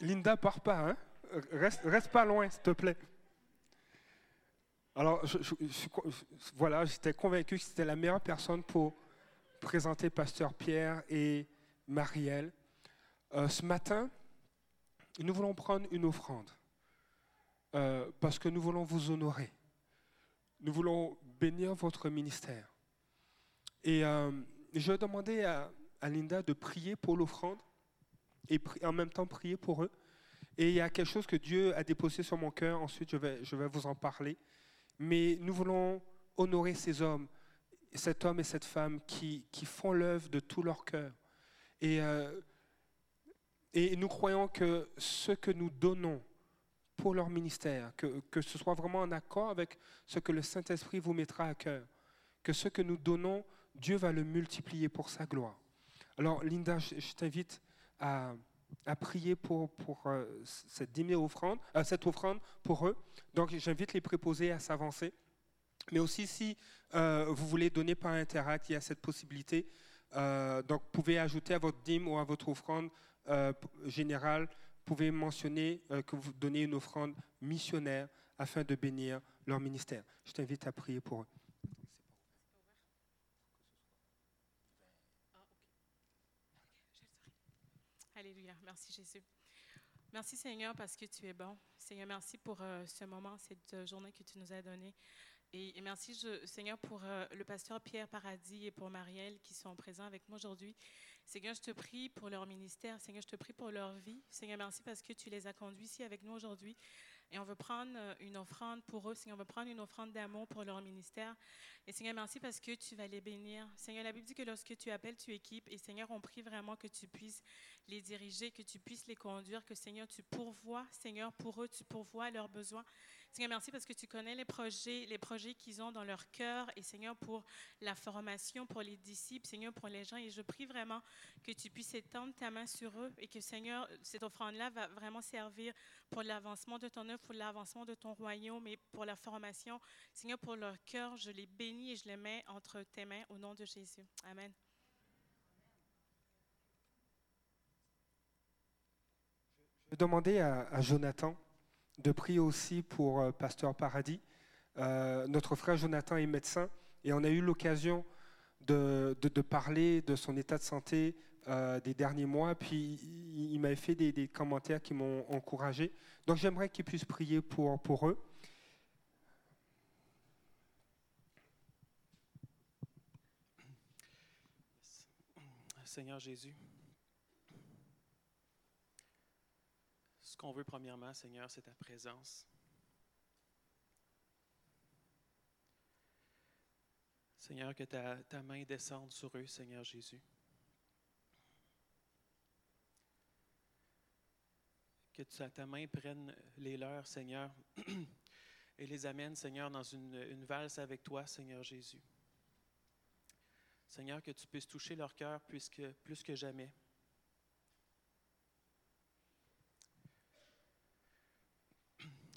Linda, pars pas, hein? Reste, pas loin, s'il te plaît. Alors, voilà, j'étais convaincu que c'était la meilleure personne pour présenter Pasteur Pierre et Marielle. Euh, ce matin, nous voulons prendre une offrande euh, parce que nous voulons vous honorer. Nous voulons bénir votre ministère. Et euh, je demander à, Linda de prier pour l'offrande et en même temps prier pour eux. Et il y a quelque chose que Dieu a déposé sur mon cœur. Ensuite, je vais, je vais vous en parler. Mais nous voulons honorer ces hommes, cet homme et cette femme qui, qui font l'œuvre de tout leur cœur. Et, euh, et nous croyons que ce que nous donnons pour leur ministère, que, que ce soit vraiment en accord avec ce que le Saint-Esprit vous mettra à cœur, que ce que nous donnons, Dieu va le multiplier pour sa gloire. Alors, Linda, je, t'invite à, prier pour, euh, cette, offrande, euh, cette offrande pour eux. Donc, j'invite les préposés à s'avancer. Mais aussi, si euh, vous voulez donner par Interact, il y a cette possibilité. donc, vous pouvez ajouter à votre dîme ou à votre offrande générale, vous pouvez mentionner que vous donnez une offrande missionnaire afin de bénir leur ministère. Je t'invite à prier pour eux. Alléluia. Merci Jésus. Merci Seigneur parce que tu es bon. Seigneur, merci pour euh, ce moment, cette euh, journée que tu nous as donnée. Et, merci Seigneur pour euh, le pasteur Pierre Paradis et pour Marielle qui sont présents avec moi aujourd'hui. Seigneur, je te prie pour leur ministère. Seigneur, je te prie pour leur vie. Seigneur, merci parce que tu les as conduits ici avec nous aujourd'hui. Et on veut prendre une offrande pour eux. Seigneur, on veut prendre une offrande d'amour pour leur ministère. Et Seigneur, merci parce que tu vas les bénir. Seigneur, la Bible dit que lorsque tu appelles, tu équipes. Et Seigneur, on prie vraiment que tu puisses les diriger, que tu puisses les conduire, que Seigneur, tu pourvois, Seigneur, pour eux, tu pourvois leurs besoins. Seigneur, merci parce que tu connais les projets, les projets qu'ils ont dans leur cœur. Et Seigneur, pour la formation, pour les disciples, Seigneur, pour les gens. Et je prie vraiment que tu puisses étendre ta main sur eux et que Seigneur, cette offrande-là va vraiment servir pour l'avancement de ton œuvre, pour l'avancement de ton royaume et pour la formation. Seigneur, pour leur cœur, je les bénis et je les mets entre tes mains au nom de Jésus. Amen. Je vais demander à, Jonathan de prier aussi pour euh, Pasteur Paradis. Euh, notre frère Jonathan est médecin et on a eu l'occasion de, parler de son état de santé euh, des derniers mois. Puis il, m'avait fait des, commentaires qui m'ont encouragé. Donc j'aimerais qu'il puisse prier pour, pour eux. Seigneur Jésus, ce qu'on veut premièrement, Seigneur, c'est ta présence. Seigneur, que ta, main descende sur eux, Seigneur Jésus. Que ta main prenne les leurs, Seigneur, et les amène, Seigneur, dans une, valse avec toi, Seigneur Jésus. Seigneur, que tu puisses toucher leur cœur plus que jamais.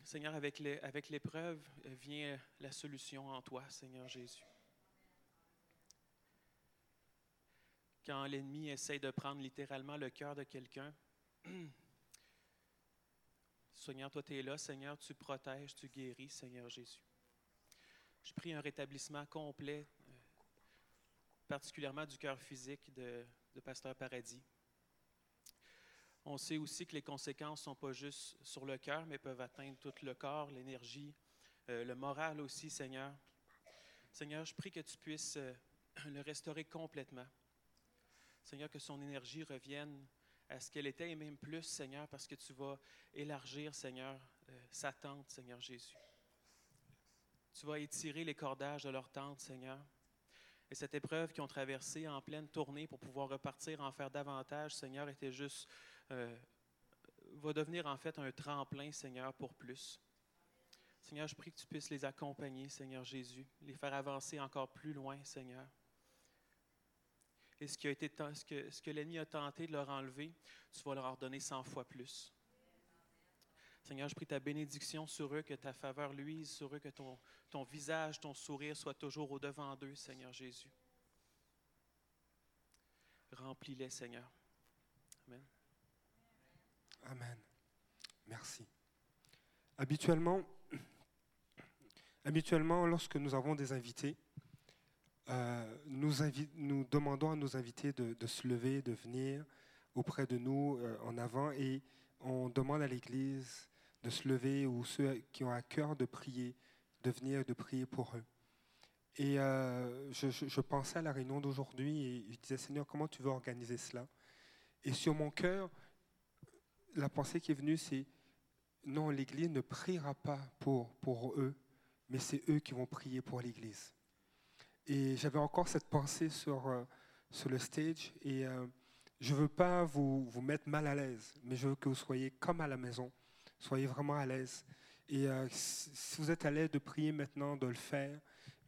Seigneur, avec l'épreuve vient la solution en toi, Seigneur Jésus. Quand l'ennemi essaie de prendre littéralement le cœur de quelqu'un, Seigneur, toi, tu es là. Seigneur, tu protèges, tu guéris, Seigneur Jésus. Je prie un rétablissement complet, euh, particulièrement du cœur physique de, Pasteur Paradis. On sait aussi que les conséquences ne sont pas juste sur le cœur, mais peuvent atteindre tout le corps, l'énergie, euh, le moral aussi, Seigneur. Seigneur, je prie que tu puisses euh, le restaurer complètement. Seigneur, que son énergie revienne à ce qu'elle était et même plus, Seigneur, parce que tu vas élargir, Seigneur, euh, sa tente, Seigneur Jésus. Tu vas étirer les cordages de leur tente, Seigneur. Et cette épreuve qu'ils ont traversée en pleine tournée pour pouvoir repartir, en faire davantage, Seigneur, était juste, euh, va devenir en fait un tremplin, Seigneur, pour plus. Seigneur, je prie que tu puisses les accompagner, Seigneur Jésus, les faire avancer encore plus loin, Seigneur et ce, qui a été, ce que, l'ennemi a tenté de leur enlever, tu vas leur donner cent fois plus. Seigneur, je prie ta bénédiction sur eux, que ta faveur luise sur eux, que ton, visage, ton sourire soit toujours au-devant d'eux, Seigneur Jésus. Remplis-les, Seigneur. Amen. Merci. Habituellement, habituellement lorsque nous avons des invités, euh, nous, nous, demandons à nos invités de, se lever, de venir auprès de nous euh, en avant et on demande à l'Église de se lever ou ceux qui ont à cœur de prier, de venir de prier pour eux. Et euh, je, pensais à la réunion d'aujourd'hui et je disais, Seigneur, comment tu veux organiser cela? Et sur mon cœur, la pensée qui est venue, c'est, non, l'Église ne priera pas pour, eux, mais c'est eux qui vont prier pour l'Église. Et j'avais encore cette pensée sur, euh, sur le stage et euh, je ne veux pas vous, vous mettre mal à l'aise, mais je veux que vous soyez comme à la maison, soyez vraiment à l'aise. Et si vous êtes à l'aise de prier maintenant, de le faire,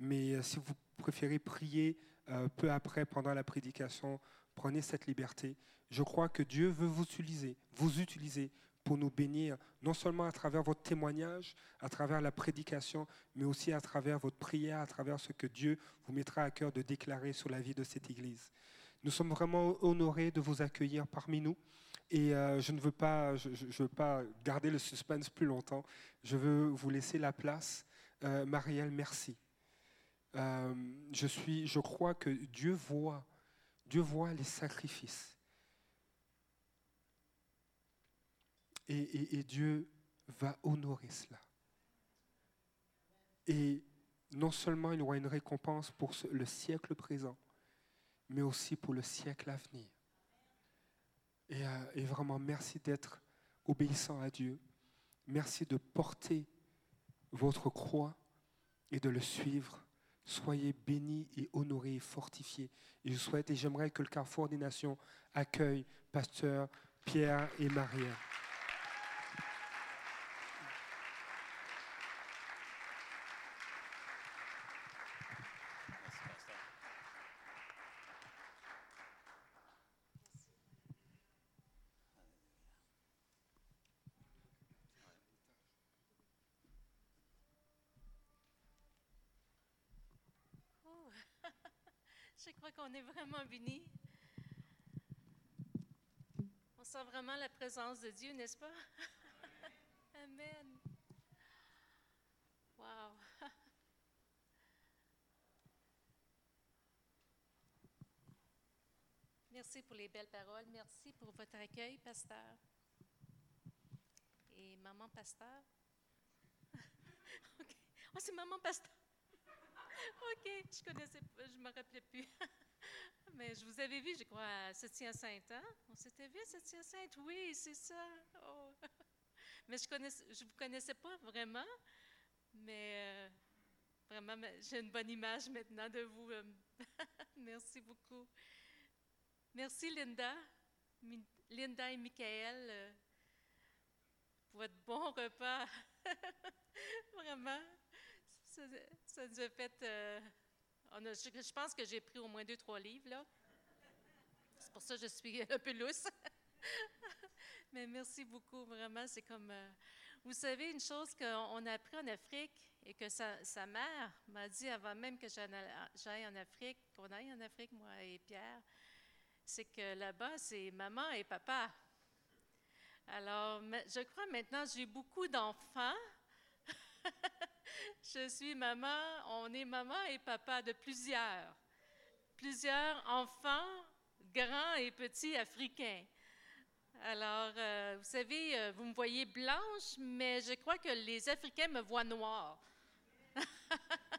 mais euh, si vous préférez prier euh, peu après, pendant la prédication, prenez cette liberté. Je crois que Dieu veut vous utiliser, vous utiliser pour nous bénir, non seulement à travers votre témoignage, à travers la prédication, mais aussi à travers votre prière, à travers ce que Dieu vous mettra à cœur de déclarer sur la vie de cette Église. Nous sommes vraiment honorés de vous accueillir parmi nous. Et euh, je ne veux pas, je, veux pas garder le suspense plus longtemps. Je veux vous laisser la place. Marielle, merci. Euh, je, suis, je crois que Dieu voit, Dieu voit les sacrifices. Et, Dieu va honorer cela. Et non seulement il y aura une récompense pour le siècle présent, mais aussi pour le siècle à venir. Euh, et vraiment, merci d'être obéissant à Dieu. Merci de porter votre croix et de le suivre Soyez bénis et honorés et fortifiés. Et je souhaite et j'aimerais que le Carrefour des Nations accueille Pasteur Pierre et Marie. Je crois qu'on On sent vraiment la présence de Dieu, n'est-ce pas? Amen. Wow. Merci pour les belles paroles. Merci pour votre accueil, pasteur. Et maman pasteur. OK. Oh, c'est maman pasteur. OK, je connaissais pas, je me rappelais plus. Mais je vous avais vu, je crois, à Septien-Sainte, hein? On s'était vu à Septien-Sainte, oui, c'est ça. Oh. Mais je ne vous connaissais pas vraiment, mais euh, vraiment, j'ai une bonne image maintenant de vous. Euh. Merci beaucoup. Merci, Linda, Linda et Michael, euh, pour votre bon repas. vraiment ça, nous a fait. Je, pense que j'ai pris au moins deux, trois livres, là. C'est pour ça que je suis un peu lousse. Mais merci beaucoup, vraiment. C'est comme. Euh, vous savez, une chose qu'on a appris en Afrique et que sa, mère m'a dit avant même que j'aille en Afrique, qu'on aille en Afrique, moi et Pierre, c'est que là-bas, c'est maman et papa. Alors, je crois maintenant, j'ai beaucoup d'enfants. Je suis maman, on est maman et papa de plusieurs, plusieurs enfants, grands et petits africains. Alors, euh, vous savez, euh, vous me voyez blanche, mais je crois que les Africains me voient noire.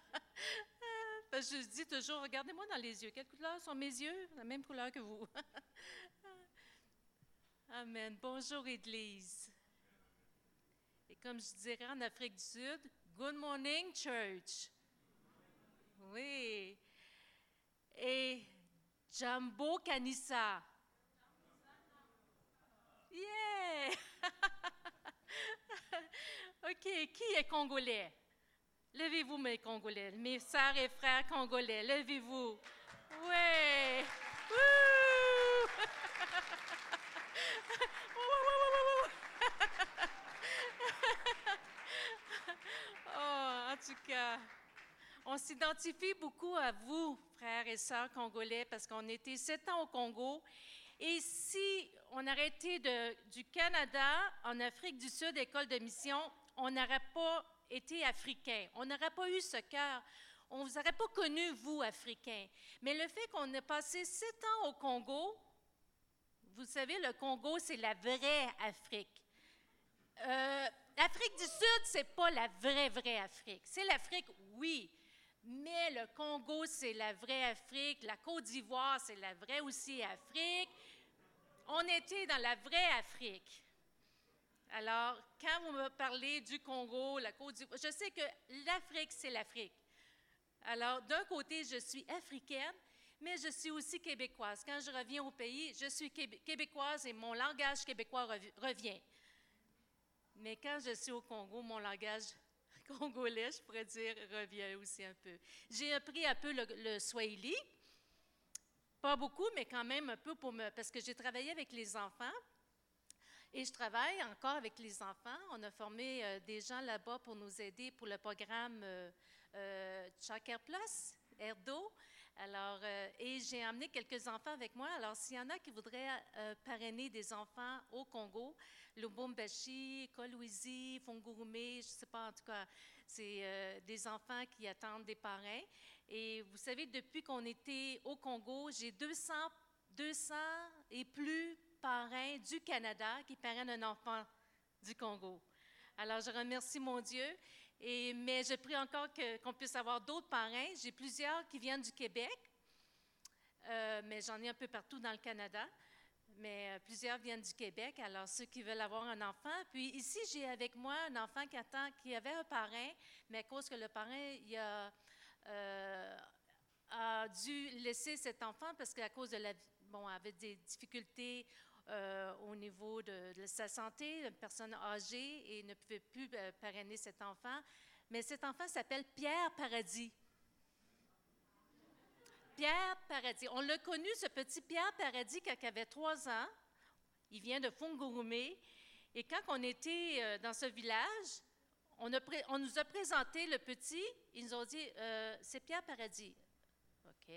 je dis toujours, regardez-moi dans les yeux. Quelle couleur sont mes yeux? La même couleur que vous. Amen. Bonjour, Église. Et comme je dirais en Afrique du Sud, Good morning, church. Oui. Et Jambo Kanissa. Yeah! OK, qui est congolais? Levez-vous, mes Congolais, mes sœurs et frères congolais, levez-vous. Oui! on s'identifie beaucoup à vous, frères et sœurs congolais, parce qu'on était sept ans au Congo Et si on été de- du Canada en Afrique du Sud, école de mission, on n'aurait pas été africain. On n'aurait pas eu ce cœur. On ne vous aurait pas connu, vous, Africains. Mais le fait qu'on ait passé sept ans au Congo, vous savez, le Congo, c'est la vraie Afrique. Euh, L'Afrique du Sud, c'est pas la vraie, vraie Afrique. C'est l'Afrique, oui, mais le Congo, c'est la vraie Afrique. La Côte d'Ivoire, c'est la vraie aussi Afrique. On était dans la vraie Afrique. Alors, quand vous me parlez du Congo, la Côte d'Ivoire, je sais que l'Afrique, c'est l'Afrique. Alors, d'un côté, je suis africaine, mais je suis aussi québécoise. Quand je reviens au pays, je suis québé- québécoise et mon langage québécois revi- revient. Mais quand je suis au Congo, mon langage congolais, je pourrais dire, revient aussi un peu. J'ai appris un peu le, swahili, pas beaucoup, mais quand même un peu pour me, parce que j'ai travaillé avec les enfants. Et je travaille encore avec les enfants. On a formé euh, des gens là-bas pour nous aider pour le programme euh, euh, Plus, Erdo. Alors, euh, et j'ai amené quelques enfants avec moi. Alors, s'il y en a qui voudraient euh, parrainer des enfants au Congo, Lubumbashi, Kolwezi, Fungurume, je ne sais pas, en tout cas, c'est euh, des enfants qui attendent des parrains. Et vous savez, depuis qu'on était au Congo, j'ai 200, 200 et plus parrains du Canada qui parrainent un enfant du Congo. Alors, je remercie mon Dieu. Mais je prie encore qu'on puisse avoir d'autres parrains. J'ai plusieurs qui viennent du Québec, euh, mais j'en ai un peu partout dans le Canada. Mais euh, plusieurs viennent du Québec, alors ceux qui veulent avoir un enfant. Puis ici, j'ai avec moi un enfant qui, attend, qui avait un parrain, mais à cause que le parrain a, euh, a dû laisser cet enfant parce qu'à cause de la... Bon, avait des difficultés euh, au niveau de, sa santé, une personne âgée, et ne pouvait plus euh, parrainer cet enfant. Mais cet enfant s'appelle Pierre Paradis. Pierre Paradis. On l'a connu, ce petit Pierre Paradis, quand il avait trois ans. Il vient de Fungurume. Et quand on était euh, dans ce village, on, a on nous a présenté le petit. Ils nous ont dit c'est Pierre Paradis. OK.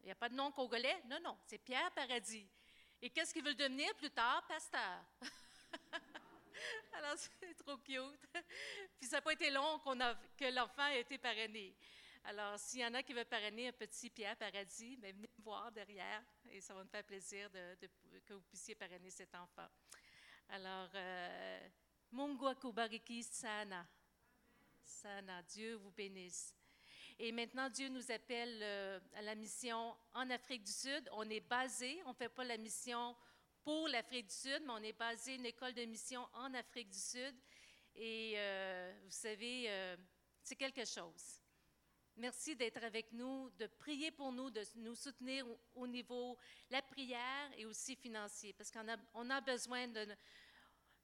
Il n'y a pas de nom congolais? Non, non, c'est Pierre Paradis. Et qu'est-ce qu'il veut devenir plus tard? Pasteur. Alors, c'est trop cute. Puis ça n'a pas été long qu'on a, que l'enfant a été parrainé. Alors, s'il y en a qui veulent parrainer un petit Pierre Paradis, bien, venez me voir derrière et ça va me faire plaisir que vous puissiez parrainer cet enfant. Alors, euh, Mungu akubariki sana. Sana, Dieu vous bénisse. Et maintenant, Dieu nous appelle euh, à la mission en Afrique du Sud. On est basé, on ne fait pas la mission pour l'Afrique du Sud, mais on est basé une école de mission en Afrique du Sud. Et euh, vous savez, euh, c'est quelque chose. Merci d'être avec nous, de prier pour nous, de nous soutenir au, au niveau de la prière et aussi financier, parce qu'on a, besoin de...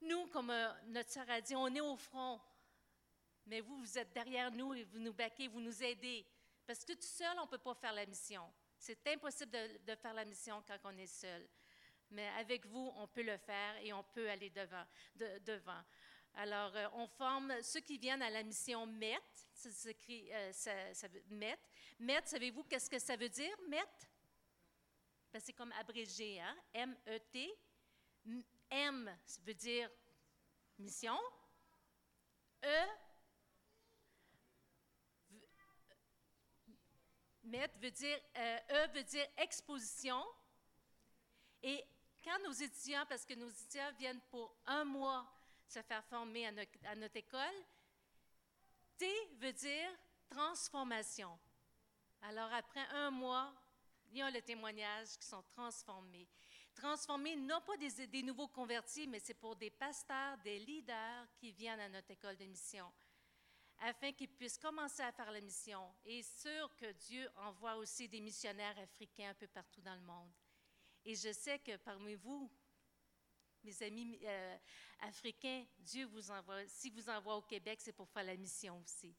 Nous, comme notre sœur a dit, on est au front, mais vous, vous êtes derrière nous et vous nous baquez, vous nous aidez. Parce que tout seul, on ne peut pas faire la mission. C'est impossible de, faire la mission quand on est seul. Mais avec vous, on peut le faire et on peut aller devant. de- devant. Alors, euh, on forme ceux qui viennent à la mission MET. Ça s'écrit euh, MET. MET, savez-vous qu'est-ce que ça veut dire, MET? Ben, c'est comme abrégé, hein? M-E-T. M, ça veut dire mission. E, Veut dire, euh, E veut dire exposition. Et quand nos étudiants, parce que nos étudiants viennent pour un mois se faire former à notre, école, T veut dire transformation. Alors après un mois, il y a le témoignage qui sont transformés. Transformés, non pas des, des nouveaux convertis, mais c'est pour des pasteurs, des leaders qui viennent à notre école de mission afin qu'ils puissent commencer à faire la mission. Et sûr que Dieu envoie aussi des missionnaires africains un peu partout dans le monde. Et je sais que parmi vous, mes amis euh, africains, Dieu vous envoie, si vous envoie au Québec, c'est pour faire la mission aussi.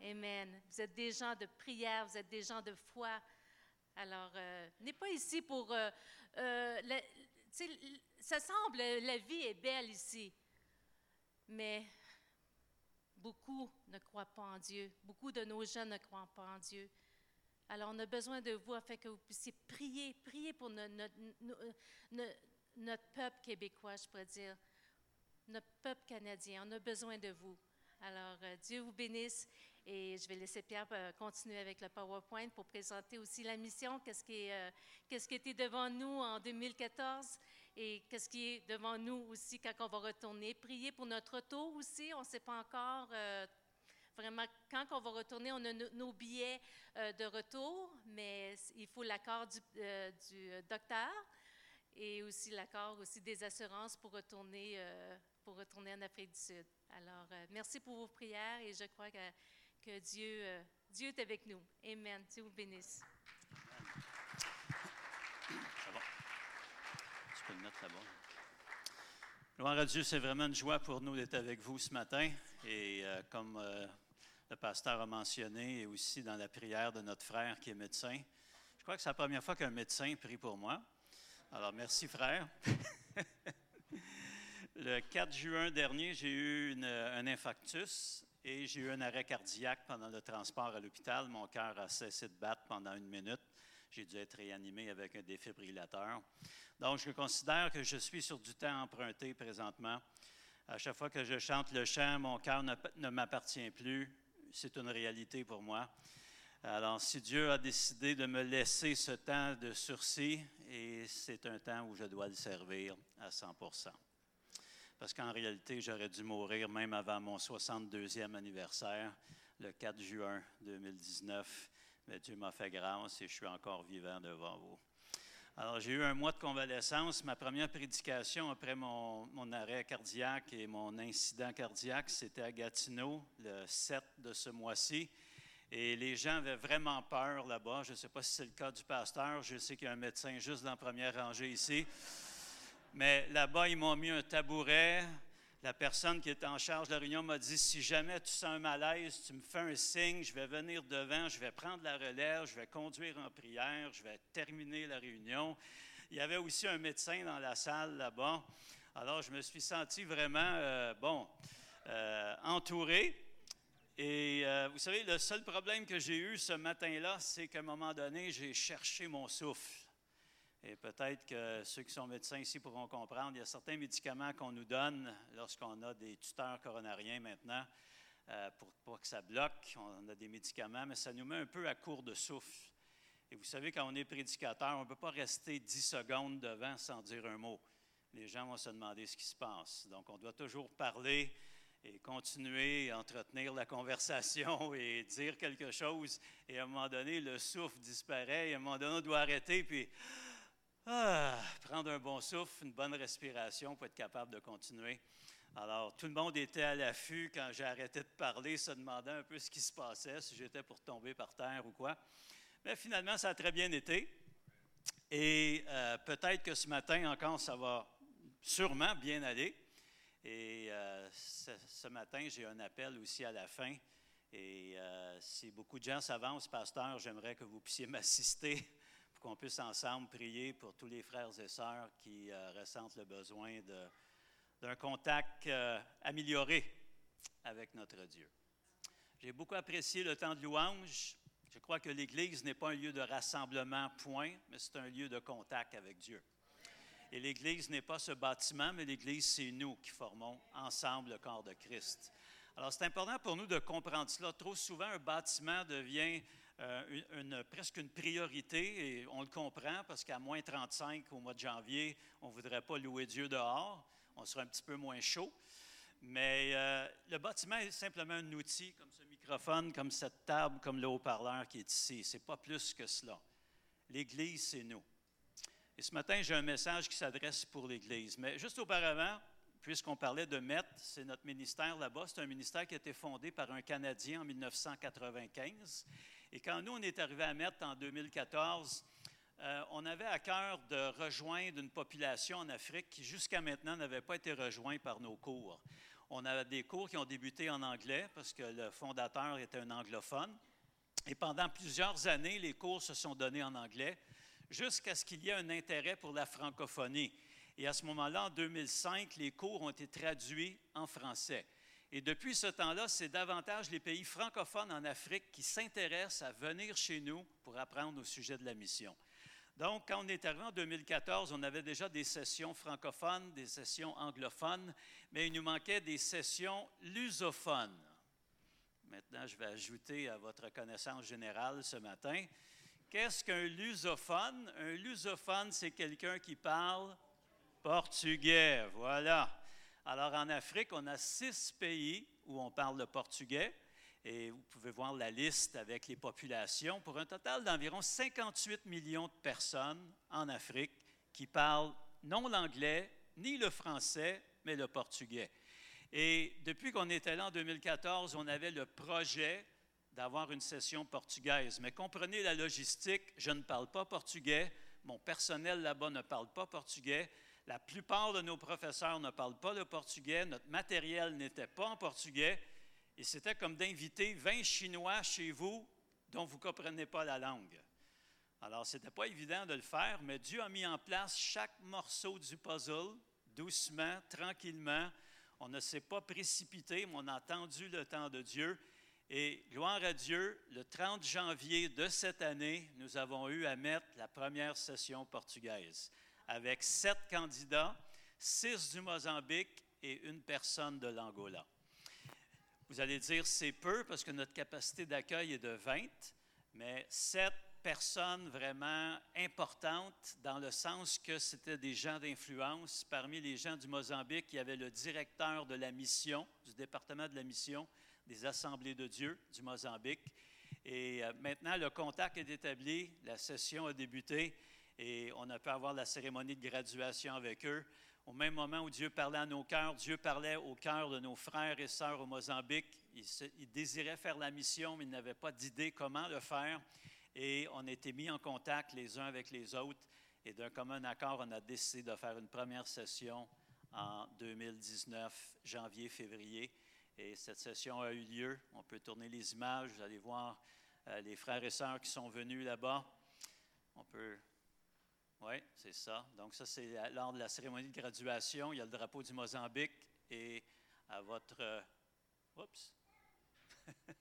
Amen. Vous êtes des gens de prière, vous êtes des gens de foi. Alors, euh, n'est pas ici pour... euh, euh, la- ça semble, la vie est belle ici, mais beaucoup ne croient pas en Dieu. Beaucoup de nos jeunes ne croient pas en Dieu. Alors, on a besoin de vous afin que vous puissiez prier, prier pour no- no- no- no- notre peuple québécois, je pourrais dire, notre peuple canadien. On a besoin de vous. Alors, euh, Dieu vous bénisse et je vais laisser Pierre euh, continuer avec le PowerPoint pour présenter aussi la mission, qu'est-ce qui, euh, était devant nous en 2014 et qu'est-ce qui est devant nous aussi quand on va retourner? Prier pour notre retour aussi, on ne sait pas encore euh, vraiment quand on va retourner. On a no- nos billets euh, de retour, mais il faut l'accord du, euh, docteur et aussi l'accord aussi des assurances pour retourner, pour retourner en Afrique du Sud. Alors, merci pour vos prières et je crois que, Dieu, Dieu est avec nous. Amen. Dieu vous bénisse. C'est bon. Tu peux le. Gloire à Dieu, c'est vraiment une joie pour nous d'être avec vous ce matin. Et euh, comme euh, le pasteur a mentionné, et aussi dans la prière de notre frère qui est médecin, je crois que c'est la première fois qu'un médecin prie pour moi. Alors, merci frère. le 4 juin dernier, j'ai eu un infarctus et j'ai eu un arrêt cardiaque pendant le transport à l'hôpital. Mon cœur a cessé de battre pendant une minute. J'ai dû être réanimé avec un défibrillateur. Donc, je considère que je suis sur du temps emprunté présentement. À chaque fois que je chante le chant, mon cœur ne, m'appartient plus. C'est une réalité pour moi. Alors, si Dieu a décidé de me laisser ce temps de sursis, et c'est un temps où je dois le servir à 100% Parce qu'en réalité, j'aurais dû mourir même avant mon 62e anniversaire, le 4 juin 2019. Mais Dieu m'a fait grâce et je suis encore vivant devant vous. Alors, j'ai eu un mois de convalescence. Ma première prédication après mon, mon arrêt cardiaque et mon incident cardiaque, c'était à Gatineau, le 7 de ce mois-ci. Et les gens avaient vraiment peur là-bas. Je ne sais pas si c'est le cas du pasteur. Je sais qu'il y a un médecin juste dans la première rangée ici. Mais là-bas, ils m'ont mis un tabouret. La personne qui était en charge de la réunion m'a dit si jamais tu sens un malaise, tu me fais un signe, je vais venir devant, je vais prendre la relève, je vais conduire en prière, je vais terminer la réunion. Il y avait aussi un médecin dans la salle là-bas. Alors, je me suis senti vraiment, euh, bon, euh, entouré. Et euh, vous savez, le seul problème que j'ai eu ce matin-là, c'est qu'à un moment donné, j'ai cherché mon souffle. Et peut-être que ceux qui sont médecins ici pourront comprendre, il y a certains médicaments qu'on nous donne lorsqu'on a des tuteurs coronariens maintenant euh, pour pas que ça bloque. On a des médicaments, mais ça nous met un peu à court de souffle. Et vous savez, quand on est prédicateur, on ne peut pas rester 10 secondes devant sans dire un mot. Les gens vont se demander ce qui se passe. Donc, on doit toujours parler et continuer entretenir la conversation et dire quelque chose. Et à un moment donné, le souffle disparaît. Et à un moment donné, on doit arrêter puis ah, prendre un bon souffle, une bonne respiration pour être capable de continuer. Alors, tout le monde était à l'affût quand j'ai arrêté de parler, se demandant un peu ce qui se passait, si j'étais pour tomber par terre ou quoi. Mais finalement, ça a très bien été. Et euh, peut-être que ce matin encore, ça va sûrement bien aller. Et euh, ce, matin, j'ai un appel aussi à la fin. Et euh, si beaucoup de gens s'avancent, pasteur, j'aimerais que vous puissiez m'assister qu'on puisse ensemble prier pour tous les frères et sœurs qui euh, ressentent le besoin d'un contact euh, amélioré avec notre Dieu. J'ai beaucoup apprécié le temps de louange. Je crois que l'Église n'est pas un lieu de rassemblement, point, mais c'est un lieu de contact avec Dieu. Et l'Église n'est pas ce bâtiment, mais l'Église, c'est nous qui formons ensemble le corps de Christ. Alors, c'est important pour nous de comprendre cela. Trop souvent, un bâtiment devient euh, une, presque une priorité, et on le comprend parce qu'à moins 35 au mois de janvier, on ne voudrait pas louer Dieu dehors, on serait un petit peu moins chaud. Mais euh, le bâtiment est simplement un outil, comme ce microphone, comme cette table, comme le haut-parleur qui est ici. Ce n'est pas plus que cela. L'Église, c'est nous. Et ce matin, j'ai un message qui s'adresse pour l'Église. Mais juste auparavant, puisqu'on parlait de MET, c'est notre ministère là-bas. C'est un ministère qui a été fondé par un Canadien en 1995. Et quand nous, on est arrivé à MET en 2014, euh, on avait à cœur de rejoindre une population en Afrique qui, jusqu'à maintenant, n'avait pas été rejointe par nos cours. On a des cours qui ont débuté en anglais parce que le fondateur était un anglophone. Et pendant plusieurs années, les cours se sont donnés en anglais jusqu'à ce qu'il y ait un intérêt pour la francophonie. Et à ce moment-là, en 2005, les cours ont été traduits en français. Et depuis ce temps-là, c'est davantage les pays francophones en Afrique qui s'intéressent à venir chez nous pour apprendre au sujet de la mission. Donc, quand on est arrivé en 2014, on avait déjà des sessions francophones, des sessions anglophones, mais il nous manquait des sessions lusophones. Maintenant, je vais ajouter à votre connaissance générale ce matin. Qu'est-ce qu'un lusophone? Un lusophone, c'est quelqu'un qui parle portugais. Voilà. Alors, en Afrique, on a six pays où on parle le portugais. Et vous pouvez voir la liste avec les populations pour un total d'environ 58 millions de personnes en Afrique qui parlent non l'anglais ni le français, mais le portugais. Et depuis qu'on était là en 2014, on avait le projet d'avoir une session portugaise. Mais comprenez la logistique, je ne parle pas portugais, mon personnel là-bas ne parle pas portugais, la plupart de nos professeurs ne parlent pas le portugais, notre matériel n'était pas en portugais, et c'était comme d'inviter 20 Chinois chez vous dont vous ne comprenez pas la langue. Alors, ce n'était pas évident de le faire, mais Dieu a mis en place chaque morceau du puzzle, doucement, tranquillement, on ne s'est pas précipité, mais on a attendu le temps de Dieu. Et gloire à Dieu, le 30 janvier de cette année, nous avons eu à mettre la première session portugaise avec sept candidats, six du Mozambique et une personne de l'Angola. Vous allez dire c'est peu parce que notre capacité d'accueil est de 20, mais sept personnes vraiment importantes dans le sens que c'était des gens d'influence. Parmi les gens du Mozambique, il y avait le directeur de la mission, du département de la mission des Assemblées de Dieu du Mozambique. Et euh, maintenant, le contact est établi, la session a débuté et on a pu avoir la cérémonie de graduation avec eux. Au même moment où Dieu parlait à nos cœurs, Dieu parlait au cœur de nos frères et sœurs au Mozambique. Ils, désiraient faire la mission, mais ils n'avaient pas d'idée comment le faire et on été mis en contact les uns avec les autres. Et d'un commun accord, on a décidé de faire une première session en 2019, janvier-février. Et cette session a eu lieu. On peut tourner les images. Vous allez voir euh, les frères et sœurs qui sont venus là-bas. On peut. Oui, c'est ça. Donc, ça, c'est lors de la cérémonie de graduation. Il y a le drapeau du Mozambique. Et à votre. Euh, oups!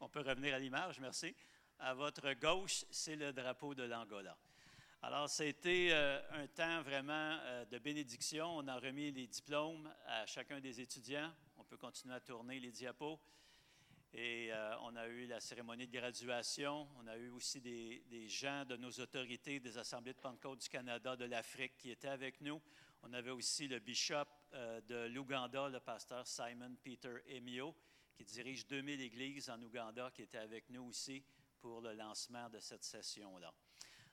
On peut revenir à l'image, merci. À votre gauche, c'est le drapeau de l'Angola. Alors, c'était euh, un temps vraiment euh, de bénédiction. On a remis les diplômes à chacun des étudiants. On peut continuer à tourner les diapos. Et euh, on a eu la cérémonie de graduation. On a eu aussi des, gens de nos autorités, des assemblées de Pentecôte du Canada, de l'Afrique qui étaient avec nous. On avait aussi le bishop de l'Ouganda, le pasteur Simon Peter Emio, qui dirige 2000 églises en Ouganda, qui était avec nous aussi pour le lancement de cette session-là.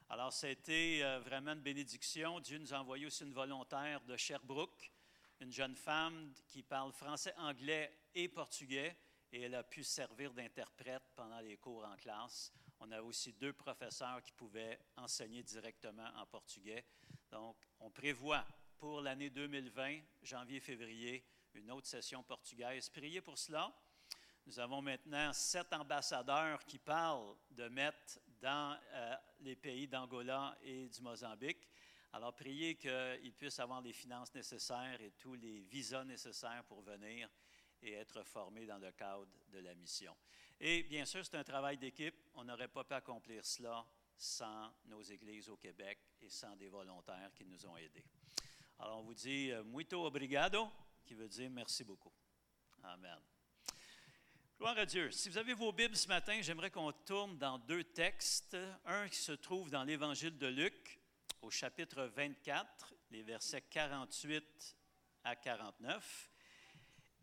Alors, c'était euh, vraiment une bénédiction. Dieu nous a envoyé aussi une volontaire de Sherbrooke, une jeune femme qui parle français, anglais et portugais, et elle a pu servir d'interprète pendant les cours en classe. On a aussi deux professeurs qui pouvaient enseigner directement en portugais. Donc, on prévoit pour l'année 2020, janvier-février, une autre session portugaise. Priez pour cela. Nous avons maintenant sept ambassadeurs qui parlent de mettre dans euh, les pays d'Angola et du Mozambique. Alors, priez qu'ils puissent avoir les finances nécessaires et tous les visas nécessaires pour venir et être formés dans le cadre de la mission. Et bien sûr, c'est un travail d'équipe. On n'aurait pas pu accomplir cela sans nos églises au Québec et sans des volontaires qui nous ont aidés. Alors, on vous dit euh, muito obrigado, qui veut dire merci beaucoup. Amen. Gloire à Dieu. Si vous avez vos Bibles ce matin, j'aimerais qu'on tourne dans deux textes. Un qui se trouve dans l'Évangile de Luc, au chapitre 24, les versets 48 à 49.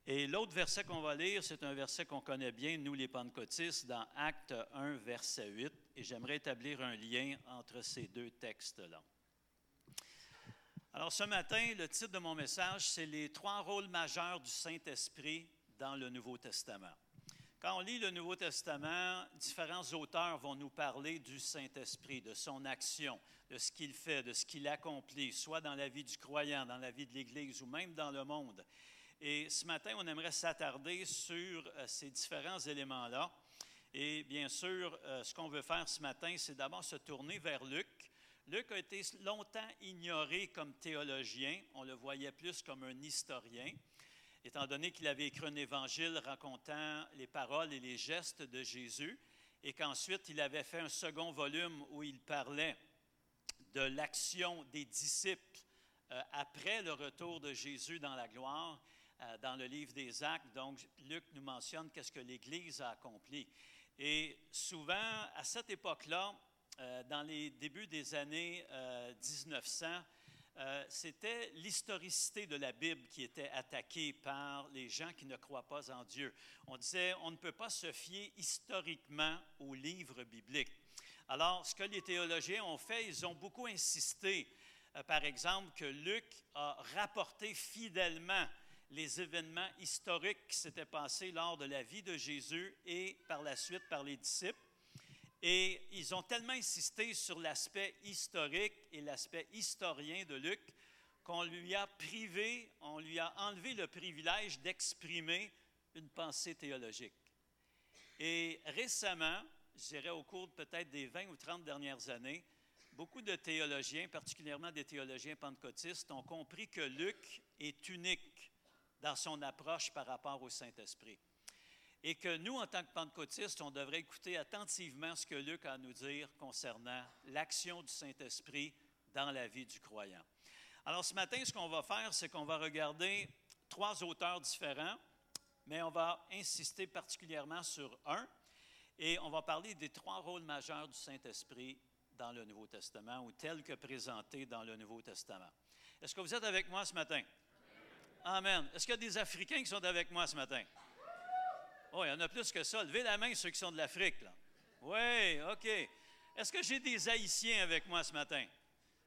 Et l'autre verset qu'on va lire, c'est un verset qu'on connaît bien, nous les pentecôtistes, dans Acte 1, verset 8. Et j'aimerais établir un lien entre ces deux textes-là. Alors ce matin, le titre de mon message, c'est Les trois rôles majeurs du Saint-Esprit dans le Nouveau Testament. Quand on lit le Nouveau Testament, différents auteurs vont nous parler du Saint-Esprit, de son action, de ce qu'il fait, de ce qu'il accomplit, soit dans la vie du croyant, dans la vie de l'Église ou même dans le monde. Et ce matin, on aimerait s'attarder sur euh, ces différents éléments-là. Et bien sûr, euh, ce qu'on veut faire ce matin, c'est d'abord se tourner vers Luc. Luc a été longtemps ignoré comme théologien, on le voyait plus comme un historien. étant donné qu'il avait écrit un évangile racontant les paroles et les gestes de Jésus, et qu'ensuite il avait fait un second volume où il parlait de l'action des disciples euh, après le retour de Jésus dans la gloire, euh, dans le livre des Actes. Donc, Luc nous mentionne qu'est-ce que l'Église a accompli. Et souvent, à cette époque-là, euh, dans les débuts des années 1900, c'était l'historicité de la Bible qui était attaquée par les gens qui ne croient pas en Dieu. On disait, on ne peut pas se fier historiquement aux livres bibliques. Alors, ce que les théologiens ont fait, ils ont beaucoup insisté, euh, par exemple, que Luc a rapporté fidèlement les événements historiques qui s'étaient passés lors de la vie de Jésus et par la suite par les disciples. Et ils ont tellement insisté sur l'aspect historique et l'aspect historien de Luc qu'on lui a privé, on lui a enlevé le privilège d'exprimer une pensée théologique. Et récemment, je dirais au cours peut-être des 20 ou 30 dernières années, beaucoup de théologiens, particulièrement des théologiens pentecôtistes, ont compris que Luc est unique dans son approche par rapport au Saint-Esprit. Et que nous, en tant que pentecôtistes, on devrait écouter attentivement ce que Luc a à nous dire concernant l'action du Saint-Esprit dans la vie du croyant. Alors ce matin, ce qu'on va faire, c'est qu'on va regarder trois auteurs différents, mais on va insister particulièrement sur un, et on va parler des trois rôles majeurs du Saint-Esprit dans le Nouveau Testament ou tels que présentés dans le Nouveau Testament. Est-ce que vous êtes avec moi ce matin? Amen. Est-ce qu'il y a des Africains qui sont avec moi ce matin? Oh, il y en a plus que ça. Levez la main ceux qui sont de l'Afrique. Oui, OK. Est-ce que j'ai des Haïtiens avec moi ce matin?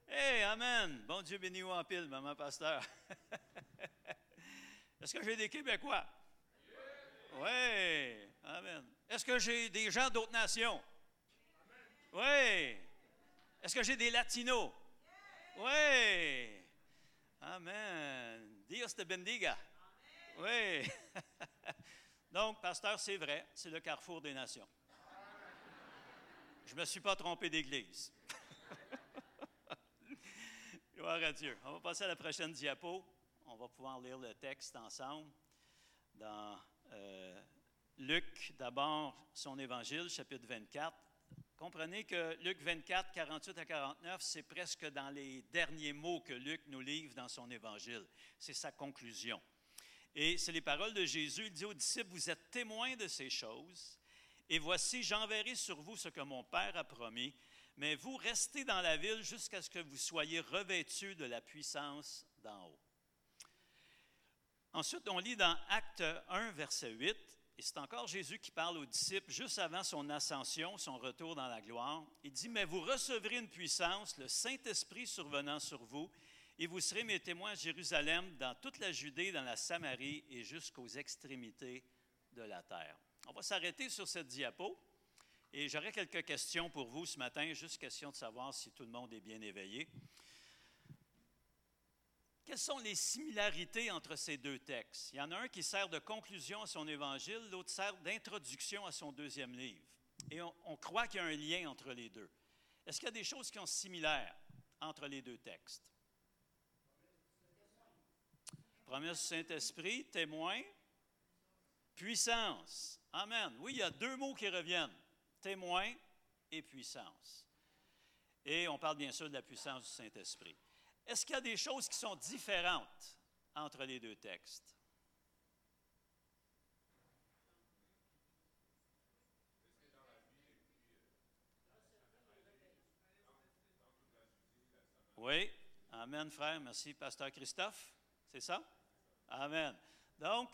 Hey, Amen. Bon Dieu béni ou en pile, maman pasteur. Est-ce que j'ai des Québécois? Oui, Amen. Est-ce que j'ai des gens d'autres nations? Oui. Est-ce que j'ai des Latinos? Oui. Amen. Dios te bendiga. Oui. Donc, pasteur, c'est vrai, c'est le carrefour des nations. Je ne me suis pas trompé d'église. Gloire à Dieu. On va passer à la prochaine diapo. On va pouvoir lire le texte ensemble dans euh, Luc, d'abord, son évangile, chapitre 24. Comprenez que Luc 24, 48 à 49, c'est presque dans les derniers mots que Luc nous livre dans son évangile. C'est sa conclusion. Et c'est les paroles de Jésus. Il dit aux disciples, vous êtes témoins de ces choses, et voici, j'enverrai sur vous ce que mon Père a promis, mais vous restez dans la ville jusqu'à ce que vous soyez revêtus de la puissance d'en haut. Ensuite, on lit dans Acte 1, verset 8, et c'est encore Jésus qui parle aux disciples juste avant son ascension, son retour dans la gloire. Il dit, mais vous recevrez une puissance, le Saint-Esprit survenant sur vous, et vous serez mes témoins à Jérusalem, dans toute la Judée, dans la Samarie et jusqu'aux extrémités de la terre. On va s'arrêter sur cette diapo. Et j'aurais quelques questions pour vous ce matin, juste question de savoir si tout le monde est bien éveillé. Quelles sont les similarités entre ces deux textes? Il y en a un qui sert de conclusion à son évangile, l'autre sert d'introduction à son deuxième livre. Et on, croit qu'il y a un lien entre les deux. Est-ce qu'il y a des choses qui sont similaires entre les deux textes? Promesse du Saint-Esprit, témoin, puissance. Amen. Oui, il y a deux mots qui reviennent, témoin et puissance. Et on parle bien sûr de la puissance du Saint-Esprit. Est-ce qu'il y a des choses qui sont différentes entre les deux textes? Oui. Amen, frère. Merci, pasteur Christophe. C'est ça? Amen. Donc,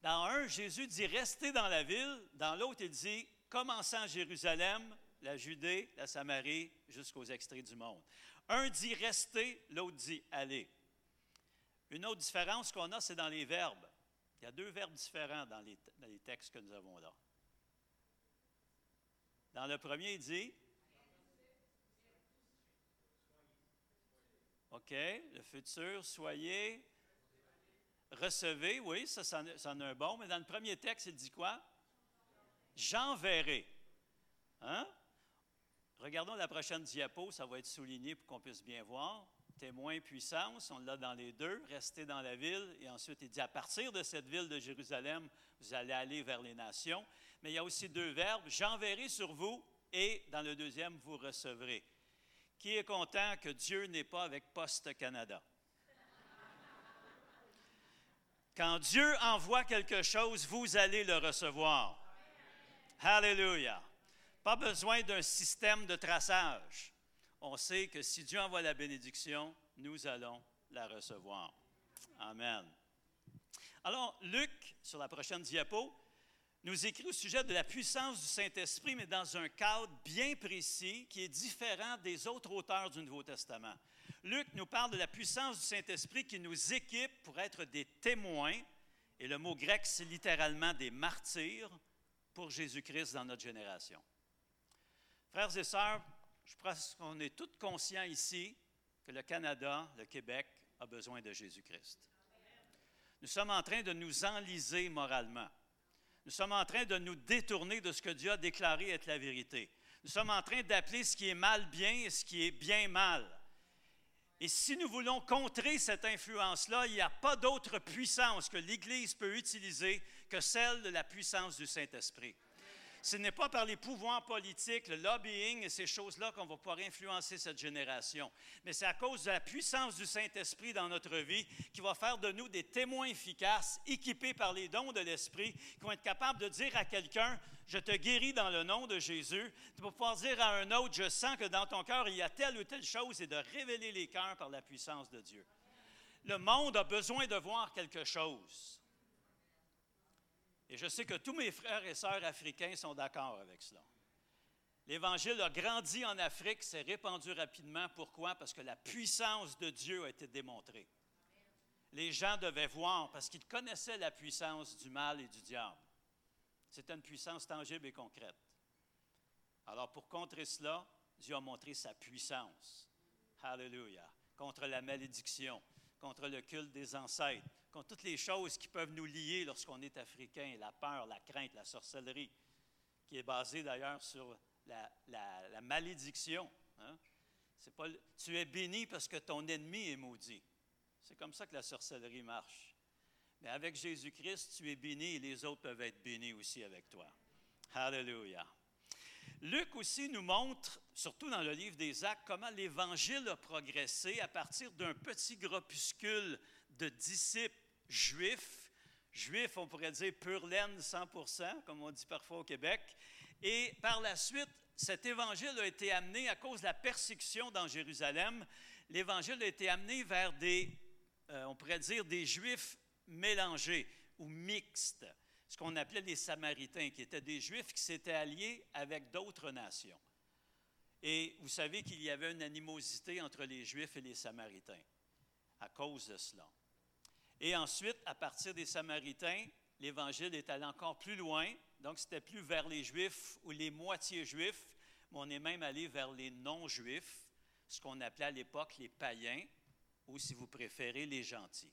dans un, Jésus dit restez dans la ville. Dans l'autre, il dit commençant à Jérusalem, la Judée, la Samarie, jusqu'aux extraits du monde. Un dit rester, l'autre dit aller. Une autre différence qu'on a, c'est dans les verbes. Il y a deux verbes différents dans les, textes que nous avons là. Dans le premier, il dit OK, le futur, soyez, recevez, oui, ça, ça, en a un bon, mais dans le premier texte, il dit quoi? J'enverrai. Hein? Regardons la prochaine diapo, ça va être souligné pour qu'on puisse bien voir. témoin puissance, on l'a dans les deux, restez dans la ville. Et ensuite, il dit, à partir de cette ville de Jérusalem, vous allez aller vers les nations. Mais il y a aussi deux verbes, j'enverrai sur vous et dans le deuxième, vous recevrez. Qui est content que Dieu n'est pas avec Poste Canada? Quand Dieu envoie quelque chose, vous allez le recevoir. Alléluia. Pas besoin d'un système de traçage. On sait que si Dieu envoie la bénédiction, nous allons la recevoir. Amen. Alors, Luc, sur la prochaine diapo, nous écrit au sujet de la puissance du Saint-Esprit, mais dans un cadre bien précis qui est différent des autres auteurs du Nouveau Testament. Luc nous parle de la puissance du Saint-Esprit qui nous équipe pour être des témoins, et le mot grec, c'est littéralement des martyrs pour Jésus-Christ dans notre génération. Frères et sœurs, je pense qu'on est tous conscients ici que le Canada, le Québec, a besoin de Jésus-Christ. Nous sommes en train de nous enliser moralement. Nous sommes en train de nous détourner de ce que Dieu a déclaré être la vérité. Nous sommes en train d'appeler ce qui est mal bien et ce qui est bien mal. Et si nous voulons contrer cette influence-là, il n'y a pas d'autre puissance que l'Église peut utiliser que celle de la puissance du Saint-Esprit. Ce n'est pas par les pouvoirs politiques, le lobbying et ces choses-là qu'on va pouvoir influencer cette génération, mais c'est à cause de la puissance du Saint-Esprit dans notre vie qui va faire de nous des témoins efficaces, équipés par les dons de l'Esprit, qui vont être capables de dire à quelqu'un, je te guéris dans le nom de Jésus, de pouvoir dire à un autre, je sens que dans ton cœur, il y a telle ou telle chose, et de révéler les cœurs par la puissance de Dieu. Le monde a besoin de voir quelque chose. Et je sais que tous mes frères et sœurs africains sont d'accord avec cela. L'Évangile a grandi en Afrique, s'est répandu rapidement. Pourquoi? Parce que la puissance de Dieu a été démontrée. Les gens devaient voir parce qu'ils connaissaient la puissance du mal et du diable. C'était une puissance tangible et concrète. Alors pour contrer cela, Dieu a montré sa puissance. Hallelujah. Contre la malédiction, contre le culte des ancêtres, contre toutes les choses qui peuvent nous lier lorsqu'on est africain, la peur, la crainte, la sorcellerie, qui est basée d'ailleurs sur la, malédiction. Hein. C'est pas, tu es béni parce que ton ennemi est maudit. C'est comme ça que la sorcellerie marche. Mais avec Jésus-Christ, tu es béni et les autres peuvent être bénis aussi avec toi. Hallelujah. Luc aussi nous montre, surtout dans le livre des Actes, comment l'Évangile a progressé à partir d'un petit groupuscule de disciples juifs. Juifs, on pourrait dire pur laine 100% comme on dit parfois au Québec. Et par la suite, cet évangile a été amené à cause de la persécution dans Jérusalem. L'évangile a été amené vers des, euh, on pourrait dire, des juifs mélangés ou mixtes ce qu'on appelait les Samaritains, qui étaient des Juifs qui s'étaient alliés avec d'autres nations. Et vous savez qu'il y avait une animosité entre les Juifs et les Samaritains à cause de cela. Et ensuite, à partir des Samaritains, l'Évangile est allé encore plus loin. Donc, c'était plus vers les Juifs ou les moitiés Juifs, mais on est même allé vers les non-Juifs, ce qu'on appelait à l'époque les païens, ou si vous préférez, les gentils.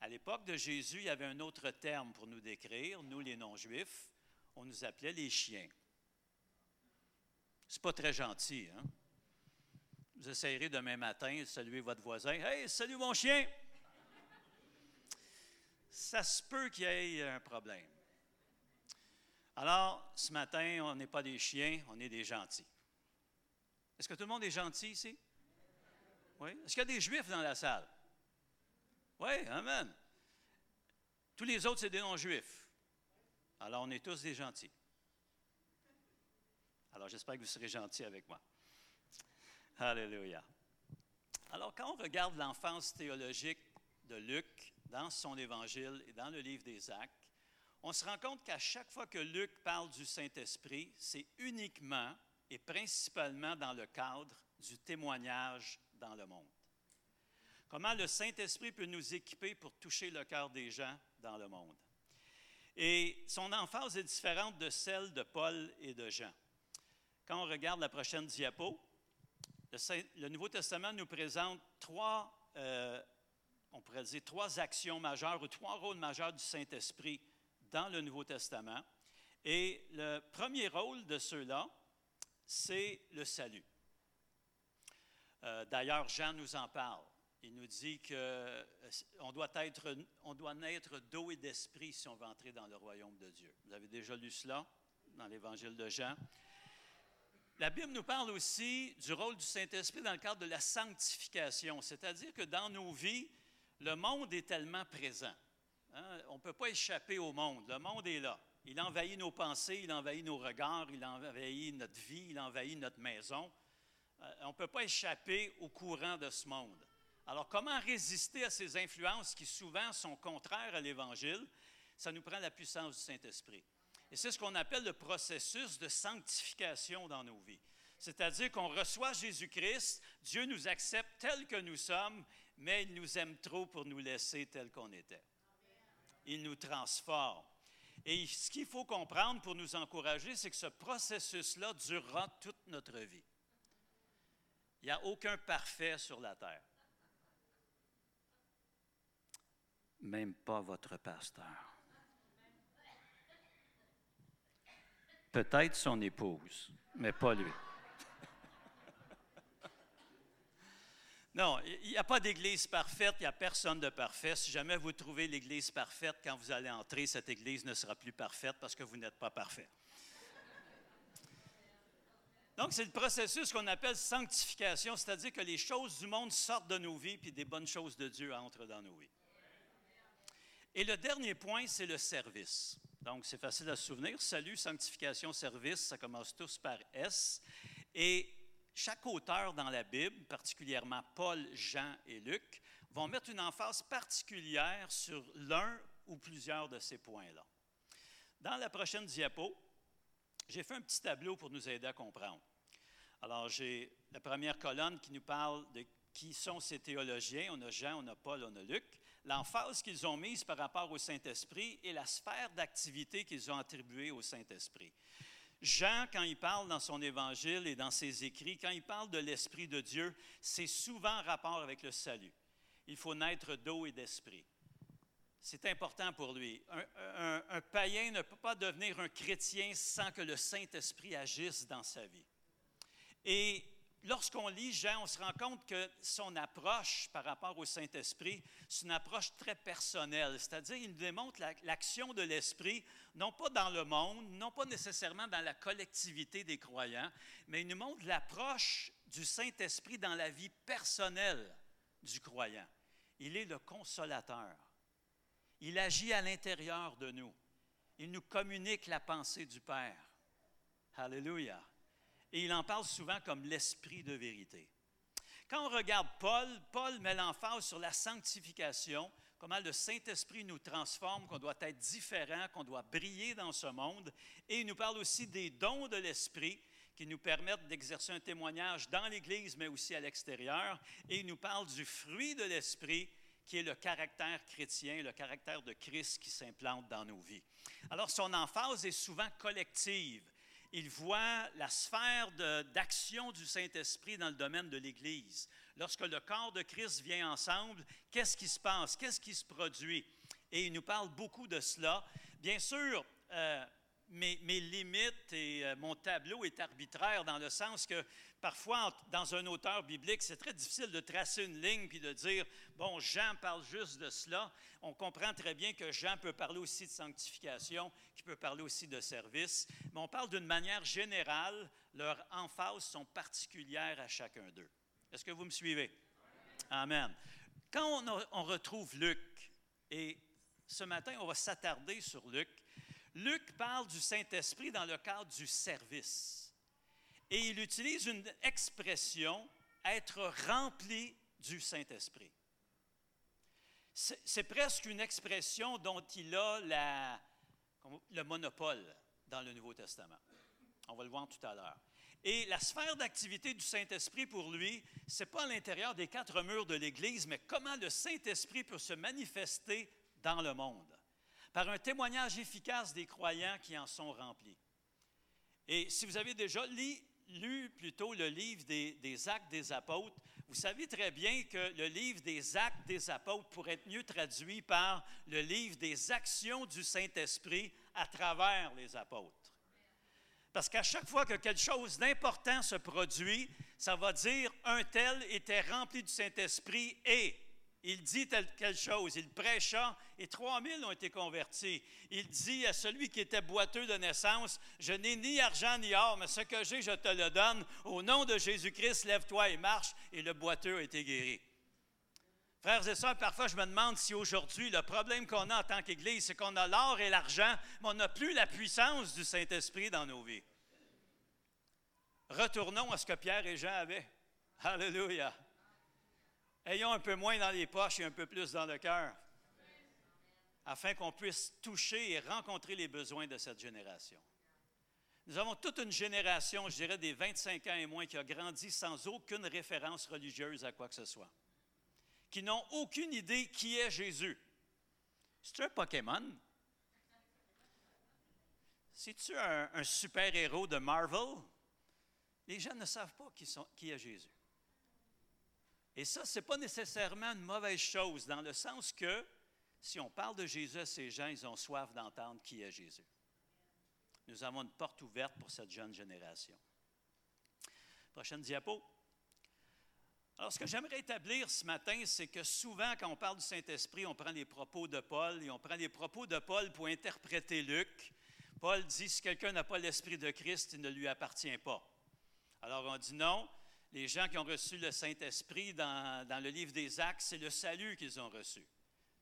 À l'époque de Jésus, il y avait un autre terme pour nous décrire, nous les non-juifs, on nous appelait les chiens. C'est pas très gentil, hein? Vous essayerez demain matin de saluer votre voisin. Hey, salut mon chien! Ça se peut qu'il y ait un problème. Alors, ce matin, on n'est pas des chiens, on est des gentils. Est-ce que tout le monde est gentil ici? Oui? Est-ce qu'il y a des juifs dans la salle? Oui, Amen. Tous les autres, c'est des non-juifs. Alors, on est tous des gentils. Alors, j'espère que vous serez gentils avec moi. Alléluia. Alors, quand on regarde l'enfance théologique de Luc dans son évangile et dans le livre des Actes, on se rend compte qu'à chaque fois que Luc parle du Saint-Esprit, c'est uniquement et principalement dans le cadre du témoignage dans le monde. Comment le Saint-Esprit peut nous équiper pour toucher le cœur des gens dans le monde? Et son emphase est différente de celle de Paul et de Jean. Quand on regarde la prochaine diapo, le, Nouveau Testament nous présente trois, euh, on pourrait dire trois actions majeures ou trois rôles majeurs du Saint-Esprit dans le Nouveau Testament. Et le premier rôle de ceux-là, c'est le salut. Euh, D'ailleurs, Jean nous en parle. Il nous dit qu'on doit, être, on doit naître d'eau et d'esprit si on veut entrer dans le royaume de Dieu. Vous avez déjà lu cela dans l'évangile de Jean. La Bible nous parle aussi du rôle du Saint-Esprit dans le cadre de la sanctification, c'est-à-dire que dans nos vies, le monde est tellement présent. Hein, on ne peut pas échapper au monde. Le monde est là. Il envahit nos pensées, il envahit nos regards, il envahit notre vie, il envahit notre maison. Euh, on ne peut pas échapper au courant de ce monde. Alors, comment résister à ces influences qui souvent sont contraires à l'Évangile? Ça nous prend la puissance du Saint-Esprit. Et c'est ce qu'on appelle le processus de sanctification dans nos vies. C'est-à-dire qu'on reçoit Jésus-Christ, Dieu nous accepte tels que nous sommes, mais il nous aime trop pour nous laisser tels qu'on était. Il nous transforme. Et ce qu'il faut comprendre pour nous encourager, c'est que ce processus-là durera toute notre vie. Il n'y a aucun parfait sur la terre. Même pas votre pasteur. Peut-être son épouse, mais pas lui. Non, il n'y a pas d'église parfaite, il n'y a personne de parfait. Si jamais vous trouvez l'église parfaite, quand vous allez entrer, cette église ne sera plus parfaite parce que vous n'êtes pas parfait. Donc, c'est le processus qu'on appelle sanctification, c'est-à-dire que les choses du monde sortent de nos vies, puis des bonnes choses de Dieu entrent dans nos vies. Et le dernier point, c'est le service. Donc, c'est facile à se souvenir. Salut, sanctification, service, ça commence tous par S. Et chaque auteur dans la Bible, particulièrement Paul, Jean et Luc, vont mettre une emphase particulière sur l'un ou plusieurs de ces points-là. Dans la prochaine diapo, j'ai fait un petit tableau pour nous aider à comprendre. Alors, j'ai la première colonne qui nous parle de qui sont ces théologiens. On a Jean, on a Paul, on a Luc. L'emphase qu'ils ont mise par rapport au Saint-Esprit et la sphère d'activité qu'ils ont attribuée au Saint-Esprit. Jean, quand il parle dans son évangile et dans ses écrits, quand il parle de l'Esprit de Dieu, c'est souvent en rapport avec le salut. Il faut naître d'eau et d'esprit. C'est important pour lui. Un, un, païen ne peut pas devenir un chrétien sans que le Saint-Esprit agisse dans sa vie. Et lorsqu'on lit Jean, on se rend compte que son approche par rapport au Saint-Esprit, c'est une approche très personnelle, c'est-à-dire il démontre l'action de l'Esprit, non pas dans le monde, non pas nécessairement dans la collectivité des croyants, mais il nous montre l'approche du Saint-Esprit dans la vie personnelle du croyant. Il est le consolateur. Il agit à l'intérieur de nous. Il nous communique la pensée du Père. Alléluia. Et il en parle souvent comme l'esprit de vérité. Quand on regarde Paul, Paul met l'emphase sur la sanctification, comment le Saint-Esprit nous transforme, qu'on doit être différent, qu'on doit briller dans ce monde. Et il nous parle aussi des dons de l'Esprit qui nous permettent d'exercer un témoignage dans l'Église, mais aussi à l'extérieur. Et il nous parle du fruit de l'Esprit qui est le caractère chrétien, le caractère de Christ qui s'implante dans nos vies. Alors, son emphase est souvent collective il voit la sphère d'action du Saint-Esprit dans le domaine de l'Église. Lorsque le corps de Christ vient ensemble, qu'est-ce qui se passe? Qu'est-ce qui se produit? Et il nous parle beaucoup de cela. Bien sûr, euh, mes, limites et euh, mon tableau est arbitraire dans le sens que parfois, dans un auteur biblique, c'est très difficile de tracer une ligne puis de dire, bon, Jean parle juste de cela. On comprend très bien que Jean peut parler aussi de sanctification, qu'il peut parler aussi de service, mais on parle d'une manière générale, leurs emphases sont particulières à chacun d'eux. Est-ce que vous me suivez? Amen. Quand on retrouve Luc, et ce matin, on va s'attarder sur Luc, Luc parle du Saint-Esprit dans le cadre du service. Et il utilise une expression, être rempli du Saint-Esprit. C'est presque une expression dont il a le monopole dans le Nouveau Testament. On va le voir tout à l'heure. Et la sphère d'activité du Saint-Esprit pour lui, ce n'est pas à l'intérieur des quatre murs de l'Église, mais comment le Saint-Esprit peut se manifester dans le monde par un témoignage efficace des croyants qui en sont remplis. Et si vous avez déjà lu, plutôt le livre des, des, Actes des Apôtres, vous savez très bien que le livre des Actes des Apôtres pourrait être mieux traduit par le livre des actions du Saint-Esprit à travers les apôtres. Parce qu'à chaque fois que quelque chose d'important se produit, ça va dire un tel était rempli du Saint-Esprit et il dit telle, quelque chose, il prêcha et 3000 ont été convertis. Il dit à celui qui était boiteux de naissance, je n'ai ni argent ni or, mais ce que j'ai, je te le donne. Au nom de Jésus-Christ, lève-toi et marche. Et le boiteux a été guéri. Frères et sœurs, parfois je me demande si aujourd'hui le problème qu'on a en tant qu'Église, c'est qu'on a l'or et l'argent, mais on n'a plus la puissance du Saint-Esprit dans nos vies. Retournons à ce que Pierre et Jean avaient. Alléluia. Ayons un peu moins dans les poches et un peu plus dans le cœur, afin qu'on puisse toucher et rencontrer les besoins de cette génération. Nous avons toute une génération, je dirais des 25 ans et moins, qui a grandi sans aucune référence religieuse à quoi que ce soit, qui n'ont aucune idée qui est Jésus. C'est un Pokémon? C'est-tu un, un super-héros de Marvel? Les gens ne savent pas qui, est Jésus. Et ça, ce n'est pas nécessairement une mauvaise chose, dans le sens que si on parle de Jésus à ces gens, ils ont soif d'entendre qui est Jésus. Nous avons une porte ouverte pour cette jeune génération. Prochaine diapo. Alors, ce que j'aimerais établir ce matin, c'est que souvent, quand on parle du Saint-Esprit, on prend les propos de Paul et on prend les propos de Paul pour interpréter Luc. Paul dit, si quelqu'un n'a pas l'Esprit de Christ, il ne lui appartient pas. Alors, on dit non, les gens qui ont reçu le Saint-Esprit dans, le livre des Actes, c'est le salut qu'ils ont reçu.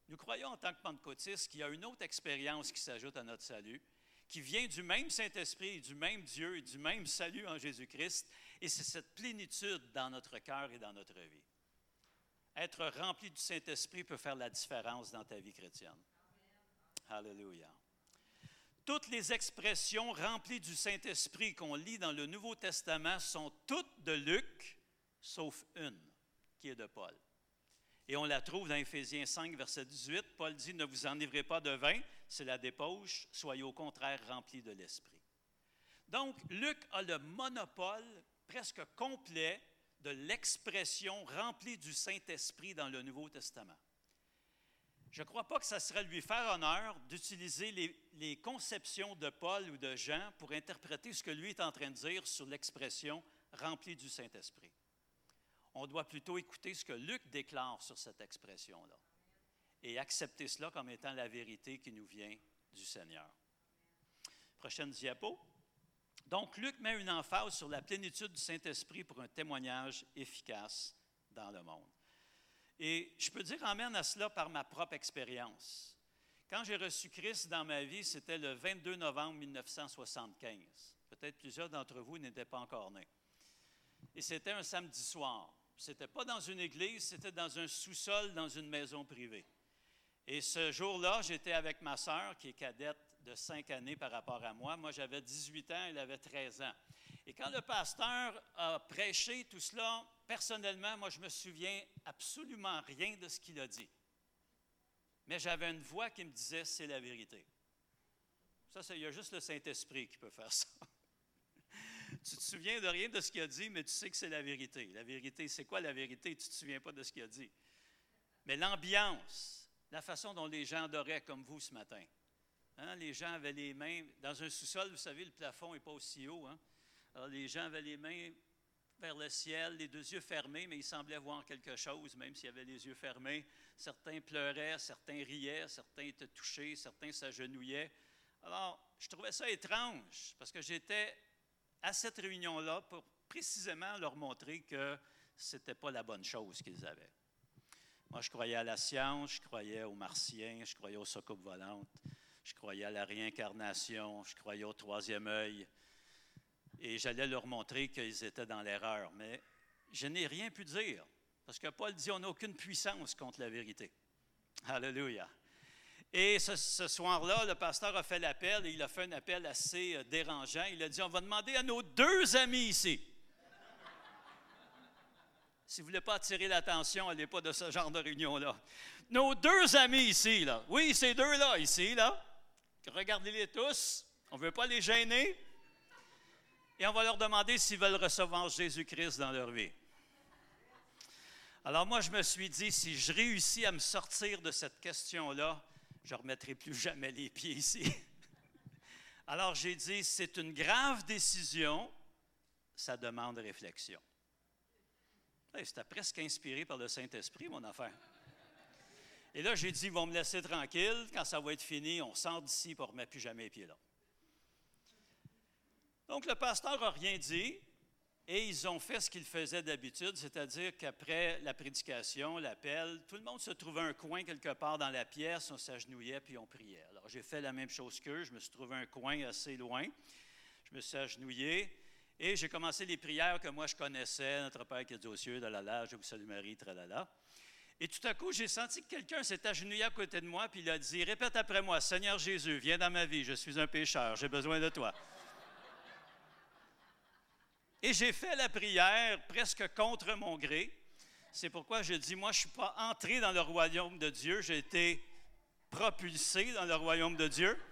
Nous croyons en tant que pentecôtistes qu'il y a une autre expérience qui s'ajoute à notre salut, qui vient du même Saint-Esprit, du même Dieu et du même salut en Jésus-Christ, et c'est cette plénitude dans notre cœur et dans notre vie. Être rempli du Saint-Esprit peut faire la différence dans ta vie chrétienne. Alléluia. Toutes les expressions remplies du Saint-Esprit qu'on lit dans le Nouveau Testament sont toutes de Luc, sauf une, qui est de Paul. Et on la trouve dans Éphésiens 5, verset 18. Paul dit, ne vous enivrez pas de vin, c'est la débauche, soyez au contraire remplis de l'Esprit. Donc, Luc a le monopole presque complet de l'expression remplie du Saint-Esprit dans le Nouveau Testament. Je ne crois pas que ça serait lui faire honneur d'utiliser les, conceptions de Paul ou de Jean pour interpréter ce que lui est en train de dire sur l'expression remplie du Saint-Esprit. On doit plutôt écouter ce que Luc déclare sur cette expression-là et accepter cela comme étant la vérité qui nous vient du Seigneur. Prochaine diapo. Donc, Luc met une emphase sur la plénitude du Saint-Esprit pour un témoignage efficace dans le monde. Et je peux dire amène à cela par ma propre expérience. Quand j'ai reçu Christ dans ma vie, c'était le 22 novembre 1975. Peut-être plusieurs d'entre vous n'étaient pas encore nés. Et c'était un samedi soir. Ce n'était pas dans une église, c'était dans un sous-sol, dans une maison privée. Et ce jour-là, j'étais avec ma sœur, qui est cadette de cinq années par rapport à moi. Moi, j'avais 18 ans, elle avait 13 ans. Et quand le pasteur a prêché tout cela, personnellement, moi, je me souviens absolument rien de ce qu'il a dit. Mais j'avais une voix qui me disait, c'est la vérité. Ça, il y a juste le Saint-Esprit qui peut faire ça. tu te souviens de rien de ce qu'il a dit, mais tu sais que c'est la vérité. La vérité, c'est quoi la vérité? Tu ne te souviens pas de ce qu'il a dit. Mais l'ambiance, la façon dont les gens adoraient comme vous ce matin. Hein, les gens avaient les mains, dans un sous-sol, vous savez, le plafond n'est pas aussi haut. Hein? Les gens avaient les mains vers le ciel, les deux yeux fermés, mais ils semblaient voir quelque chose, même s'ils avaient les yeux fermés. Certains pleuraient, certains riaient, certains étaient touchés, certains s'agenouillaient. Alors, je trouvais ça étrange, parce que j'étais à cette réunion-là pour précisément leur montrer que ce n'était pas la bonne chose qu'ils avaient. Moi, je croyais à la science, je croyais aux martiens, je croyais aux soucoupes volantes, je croyais à la réincarnation, je croyais au troisième œil, et j'allais leur montrer qu'ils étaient dans l'erreur. Mais je n'ai rien pu dire, parce que Paul dit on n'a aucune puissance contre la vérité. Alléluia. Et ce, soir-là, le pasteur a fait l'appel et il a fait un appel assez euh, dérangeant. Il a dit on va demander à nos deux amis ici. si vous ne voulez pas attirer l'attention, allez pas de ce genre de réunion-là. Nos deux amis ici, là. Oui, ces deux-là, ici, là. Regardez-les tous. On ne veut pas les gêner et on va leur demander s'ils veulent recevoir Jésus-Christ dans leur vie. Alors moi, je me suis dit, si je réussis à me sortir de cette question-là, je ne remettrai plus jamais les pieds ici. Alors j'ai dit, c'est une grave décision, ça demande réflexion. C'était presque inspiré par le Saint-Esprit, mon affaire. Et là, j'ai dit, ils vont me laisser tranquille. Quand ça va être fini, on sort d'ici pour ne remettre plus jamais les pieds là. Donc, le pasteur n'a rien dit et ils ont fait ce qu'ils faisaient d'habitude, c'est-à-dire qu'après la prédication, l'appel, tout le monde se trouvait un coin quelque part dans la pièce, on s'agenouillait puis on priait. Alors, j'ai fait la même chose qu'eux, je me suis trouvé un coin assez loin, je me suis agenouillé et j'ai commencé les prières que moi je connaissais, Notre Père qui est aux cieux, la je vous salue Marie, tralala. Et tout à coup, j'ai senti que quelqu'un s'est agenouillé à côté de moi, puis il a dit Répète après moi, Seigneur Jésus, viens dans ma vie, je suis un pécheur, j'ai besoin de toi. Et j'ai fait la prière presque contre mon gré. C'est pourquoi je dis Moi, je ne suis pas entré dans le royaume de Dieu, j'ai été propulsé dans le royaume de Dieu.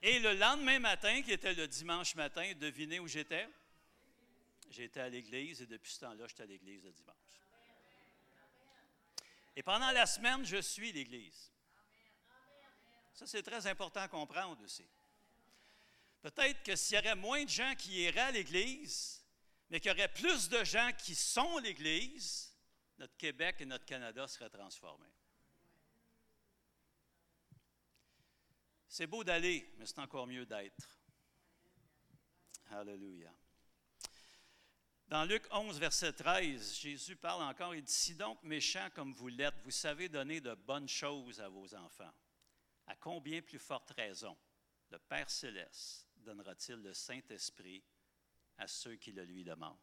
Et le lendemain matin, qui était le dimanche matin, devinez où j'étais? J'étais à l'église et depuis ce temps-là, j'étais à l'église le dimanche. Et pendant la semaine, je suis l'Église. Ça, c'est très important à comprendre aussi. Peut-être que s'il y aurait moins de gens qui iraient à l'Église, mais qu'il y aurait plus de gens qui sont l'Église, notre Québec et notre Canada seraient transformés. C'est beau d'aller, mais c'est encore mieux d'être. Alléluia. Dans Luc 11, verset 13, Jésus parle encore, il dit, Si donc méchant comme vous l'êtes, vous savez donner de bonnes choses à vos enfants, à combien plus forte raison le Père céleste donnera-t-il le Saint-Esprit à ceux qui le lui demandent?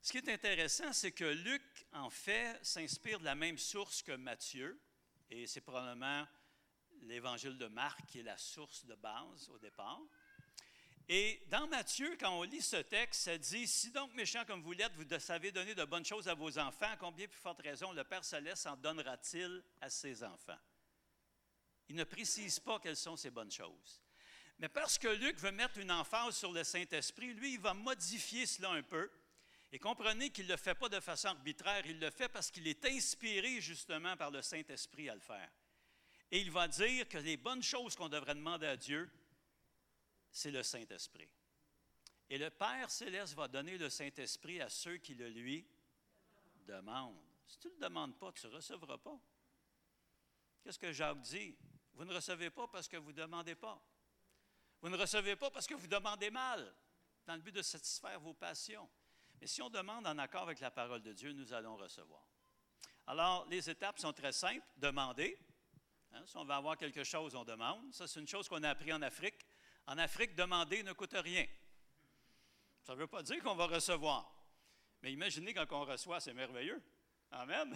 Ce qui est intéressant, c'est que Luc, en fait, s'inspire de la même source que Matthieu, et c'est probablement l'évangile de Marc qui est la source de base au départ. Et dans Matthieu, quand on lit ce texte, ça dit Si donc méchant comme vous l'êtes, vous savez donner de bonnes choses à vos enfants, combien plus forte raison le Père Céleste en donnera-t-il à ses enfants Il ne précise pas quelles sont ces bonnes choses. Mais parce que Luc veut mettre une emphase sur le Saint-Esprit, lui, il va modifier cela un peu. Et comprenez qu'il ne le fait pas de façon arbitraire, il le fait parce qu'il est inspiré justement par le Saint-Esprit à le faire. Et il va dire que les bonnes choses qu'on devrait demander à Dieu, c'est le Saint-Esprit. Et le Père céleste va donner le Saint-Esprit à ceux qui le lui demandent. Si tu ne le demandes pas, tu ne recevras pas. Qu'est-ce que Jacques dit? Vous ne recevez pas parce que vous ne demandez pas. Vous ne recevez pas parce que vous demandez mal, dans le but de satisfaire vos passions. Mais si on demande en accord avec la parole de Dieu, nous allons recevoir. Alors, les étapes sont très simples. Demander. Hein, si on veut avoir quelque chose, on demande. Ça, c'est une chose qu'on a appris en Afrique. En Afrique, demander ne coûte rien. Ça ne veut pas dire qu'on va recevoir. Mais imaginez quand on reçoit, c'est merveilleux. Amen.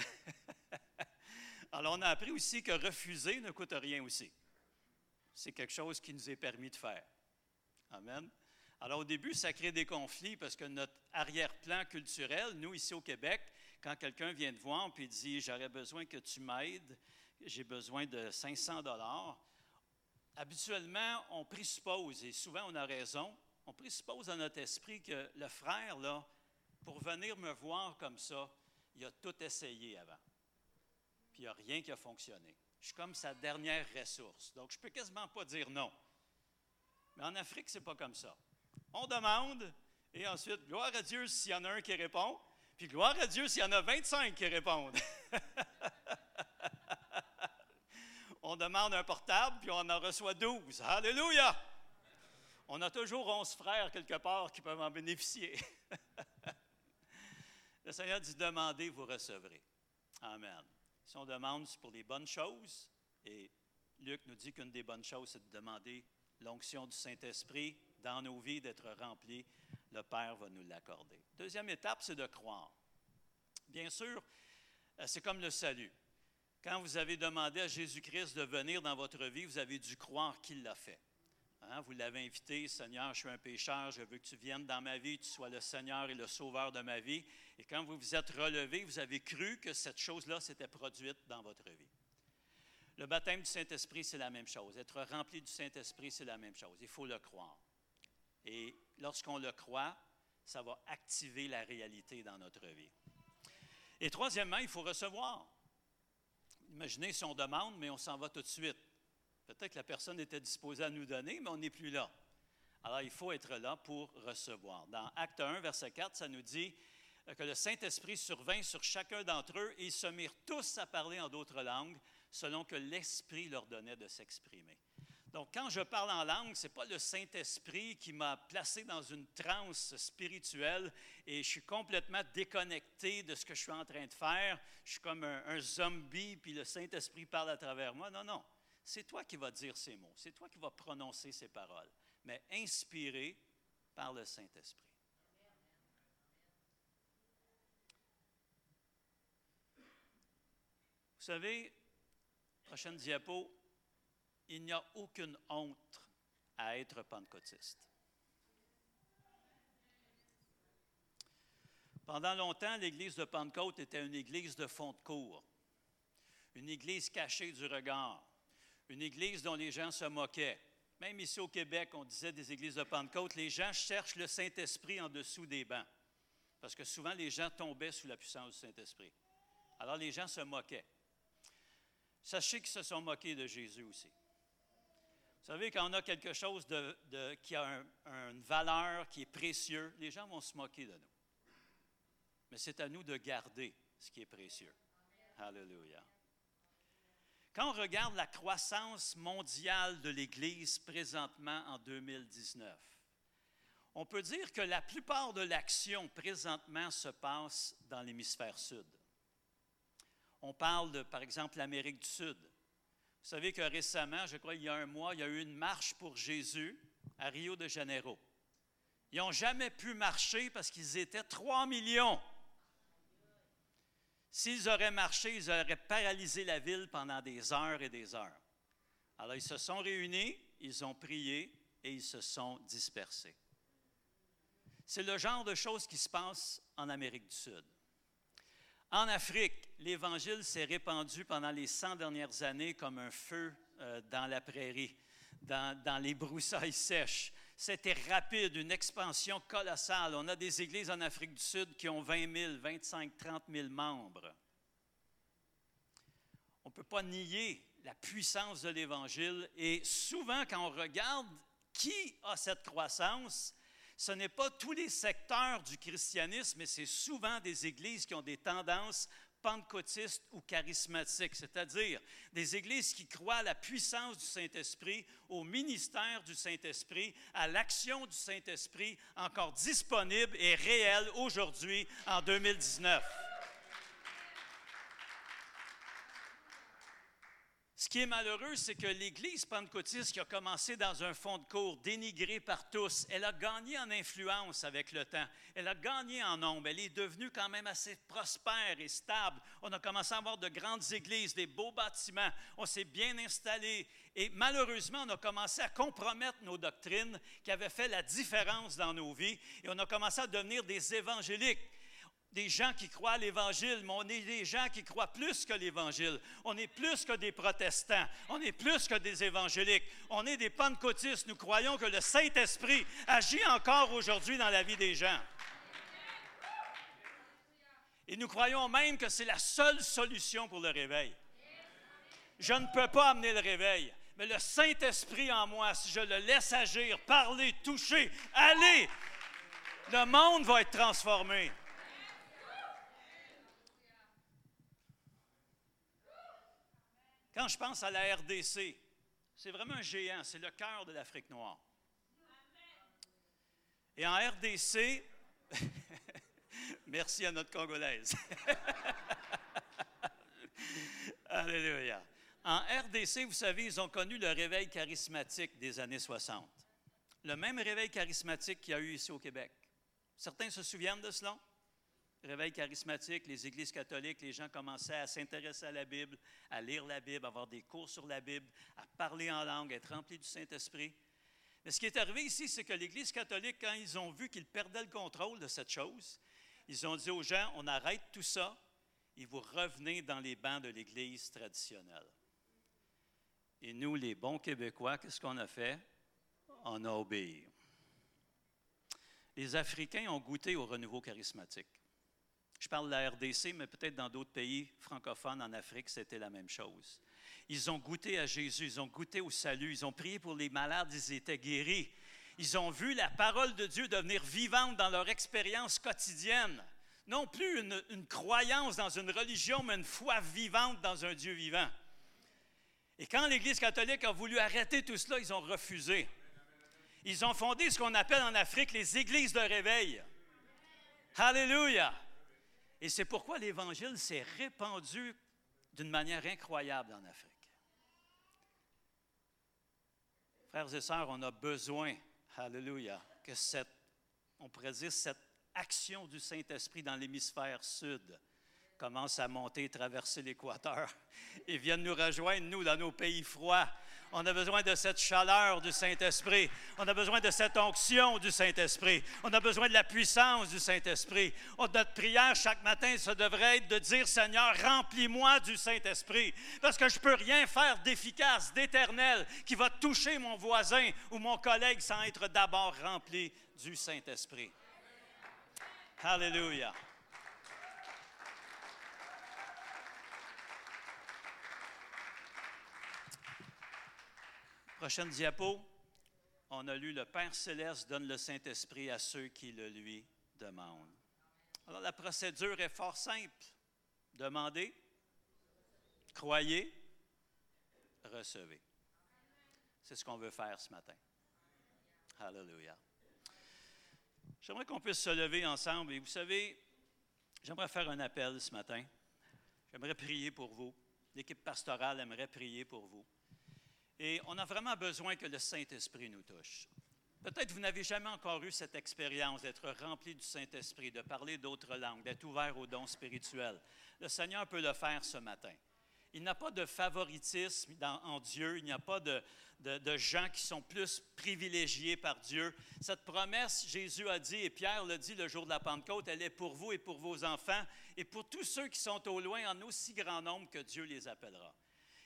Alors, on a appris aussi que refuser ne coûte rien aussi. C'est quelque chose qui nous est permis de faire. Amen. Alors, au début, ça crée des conflits parce que notre arrière-plan culturel, nous, ici au Québec, quand quelqu'un vient te voir et dit J'aurais besoin que tu m'aides, j'ai besoin de 500 dollars, habituellement, on présuppose, et souvent on a raison, on présuppose dans notre esprit que le frère, là, pour venir me voir comme ça, il a tout essayé avant. Puis il n'y a rien qui a fonctionné. Je suis comme sa dernière ressource. Donc, je ne peux quasiment pas dire non. Mais en Afrique, ce n'est pas comme ça. On demande, et ensuite, gloire à Dieu s'il y en a un qui répond, puis gloire à Dieu s'il y en a 25 qui répondent. on demande un portable, puis on en reçoit 12. Alléluia! On a toujours 11 frères quelque part qui peuvent en bénéficier. Le Seigneur dit demandez, vous recevrez. Amen. Si on demande, c'est pour les bonnes choses. Et Luc nous dit qu'une des bonnes choses, c'est de demander l'onction du Saint-Esprit dans nos vies, d'être remplis. Le Père va nous l'accorder. Deuxième étape, c'est de croire. Bien sûr, euh, c'est comme le salut. Quand vous avez demandé à Jésus-Christ de venir dans votre vie, vous avez dû croire qu'il l'a fait. Hein? Vous l'avez invité, Seigneur, je suis un pécheur, je veux que tu viennes dans ma vie, tu sois le Seigneur et le Sauveur de ma vie. Et quand vous vous êtes relevé, vous avez cru que cette chose-là s'était produite dans votre vie. Le baptême du Saint-Esprit, c'est la même chose. Être rempli du Saint-Esprit, c'est la même chose. Il faut le croire. Et lorsqu'on le croit, ça va activer la réalité dans notre vie. Et troisièmement, il faut recevoir. Imaginez si on demande, mais on s'en va tout de suite. Peut-être que la personne était disposée à nous donner, mais on n'est plus là. Alors, il faut être là pour recevoir. Dans Acte 1, verset 4, ça nous dit que le Saint-Esprit survint sur chacun d'entre eux et ils se mirent tous à parler en d'autres langues selon que l'Esprit leur donnait de s'exprimer. Donc, quand je parle en langue, ce n'est pas le Saint-Esprit qui m'a placé dans une transe spirituelle et je suis complètement déconnecté de ce que je suis en train de faire. Je suis comme un, un zombie, puis le Saint-Esprit parle à travers moi. Non, non. C'est toi qui vas dire ces mots. C'est toi qui vas prononcer ces paroles, mais inspiré par le Saint-Esprit. Savez, prochaine diapo, il n'y a aucune honte à être pentecôtiste. Pendant longtemps, l'église de Pentecôte était une église de fond de cour, une église cachée du regard, une église dont les gens se moquaient. Même ici au Québec, on disait des églises de Pentecôte, les gens cherchent le Saint-Esprit en dessous des bancs, parce que souvent les gens tombaient sous la puissance du Saint-Esprit. Alors les gens se moquaient. Sachez qu'ils se sont moqués de Jésus aussi. Vous savez, quand on a quelque chose de, qui a une valeur, qui est précieux, les gens vont se moquer de nous. Mais c'est à nous de garder ce qui est précieux. Alléluia. Quand on regarde la croissance mondiale de l'Église présentement en 2019, on peut dire que la plupart de l'action présentement se passe dans l'hémisphère sud. On parle de, par exemple, l'Amérique du Sud. Vous savez que récemment, je crois il y a un mois, il y a eu une marche pour Jésus à Rio de Janeiro. Ils n'ont jamais pu marcher parce qu'ils étaient 3 millions. S'ils auraient marché, ils auraient paralysé la ville pendant des heures et des heures. Alors ils se sont réunis, ils ont prié et ils se sont dispersés. C'est le genre de choses qui se passe en Amérique du Sud. En Afrique, l'Évangile s'est répandu pendant les 100 dernières années comme un feu euh, dans la prairie, dans, les broussailles sèches. C'était rapide, une expansion colossale. On a des églises en Afrique du Sud qui ont 20 000, 25 30 000 membres. On ne peut pas nier la puissance de l'Évangile. Et souvent, quand on regarde qui a cette croissance, ce n'est pas tous les secteurs du christianisme, mais c'est souvent des églises qui ont des tendances pentecôtistes ou charismatiques, c'est-à-dire des églises qui croient à la puissance du Saint-Esprit, au ministère du Saint-Esprit, à l'action du Saint-Esprit encore disponible et réelle aujourd'hui en 2019. Ce qui est malheureux, c'est que l'Église pentecôtiste qui a commencé dans un fond de cours, dénigrée par tous, elle a gagné en influence avec le temps. Elle a gagné en nombre. Elle est devenue quand même assez prospère et stable. On a commencé à avoir de grandes églises, des beaux bâtiments. On s'est bien installé. Et malheureusement, on a commencé à compromettre nos doctrines qui avaient fait la différence dans nos vies. Et on a commencé à devenir des évangéliques des gens qui croient à l'Évangile, mais on est des gens qui croient plus que l'Évangile. On est plus que des protestants. On est plus que des évangéliques. On est des pentecôtistes. Nous croyons que le Saint-Esprit agit encore aujourd'hui dans la vie des gens. Et nous croyons même que c'est la seule solution pour le réveil. Je ne peux pas amener le réveil, mais le Saint-Esprit en moi, si je le laisse agir, parler, toucher, aller, le monde va être transformé. Quand je pense à la RDC, c'est vraiment un géant, c'est le cœur de l'Afrique noire. Et en RDC, merci à notre Congolaise. Alléluia. En RDC, vous savez, ils ont connu le réveil charismatique des années 60. Le même réveil charismatique qu'il y a eu ici au Québec. Certains se souviennent de cela? Réveil charismatique, les églises catholiques, les gens commençaient à s'intéresser à la Bible, à lire la Bible, à avoir des cours sur la Bible, à parler en langue, à être remplis du Saint-Esprit. Mais ce qui est arrivé ici, c'est que l'Église catholique, quand ils ont vu qu'ils perdaient le contrôle de cette chose, ils ont dit aux gens, on arrête tout ça et vous revenez dans les bancs de l'Église traditionnelle. Et nous, les bons Québécois, qu'est-ce qu'on a fait? On a obéi. Les Africains ont goûté au renouveau charismatique. Je parle de la RDC, mais peut-être dans d'autres pays francophones en Afrique, c'était la même chose. Ils ont goûté à Jésus, ils ont goûté au salut, ils ont prié pour les malades, ils étaient guéris. Ils ont vu la parole de Dieu devenir vivante dans leur expérience quotidienne. Non plus une, une croyance dans une religion, mais une foi vivante dans un Dieu vivant. Et quand l'Église catholique a voulu arrêter tout cela, ils ont refusé. Ils ont fondé ce qu'on appelle en Afrique les églises de réveil. Alléluia. Et c'est pourquoi l'Évangile s'est répandu d'une manière incroyable en Afrique. Frères et sœurs, on a besoin, Alléluia, que cette, on cette action du Saint-Esprit dans l'hémisphère sud commence à monter, traverser l'équateur et viennent nous rejoindre, nous, dans nos pays froids. On a besoin de cette chaleur du Saint-Esprit. On a besoin de cette onction du Saint-Esprit. On a besoin de la puissance du Saint-Esprit. Notre prière chaque matin, ça devrait être de dire, Seigneur, remplis-moi du Saint-Esprit. Parce que je ne peux rien faire d'efficace, d'éternel, qui va toucher mon voisin ou mon collègue sans être d'abord rempli du Saint-Esprit. Alléluia. Prochaine diapo. On a lu Le Père céleste donne le Saint-Esprit à ceux qui le lui demandent. Alors la procédure est fort simple. Demandez, croyez, recevez. C'est ce qu'on veut faire ce matin. Alléluia. J'aimerais qu'on puisse se lever ensemble et vous savez, j'aimerais faire un appel ce matin. J'aimerais prier pour vous. L'équipe pastorale aimerait prier pour vous. Et on a vraiment besoin que le Saint-Esprit nous touche. Peut-être vous n'avez jamais encore eu cette expérience d'être rempli du Saint-Esprit, de parler d'autres langues, d'être ouvert aux dons spirituels. Le Seigneur peut le faire ce matin. Il n'y a pas de favoritisme en Dieu, il n'y a pas de, de, gens qui sont plus privilégiés par Dieu. Cette promesse, Jésus a dit, et Pierre l'a dit le jour de la Pentecôte, elle est pour vous et pour vos enfants, et pour tous ceux qui sont au loin, en aussi grand nombre que Dieu les appellera.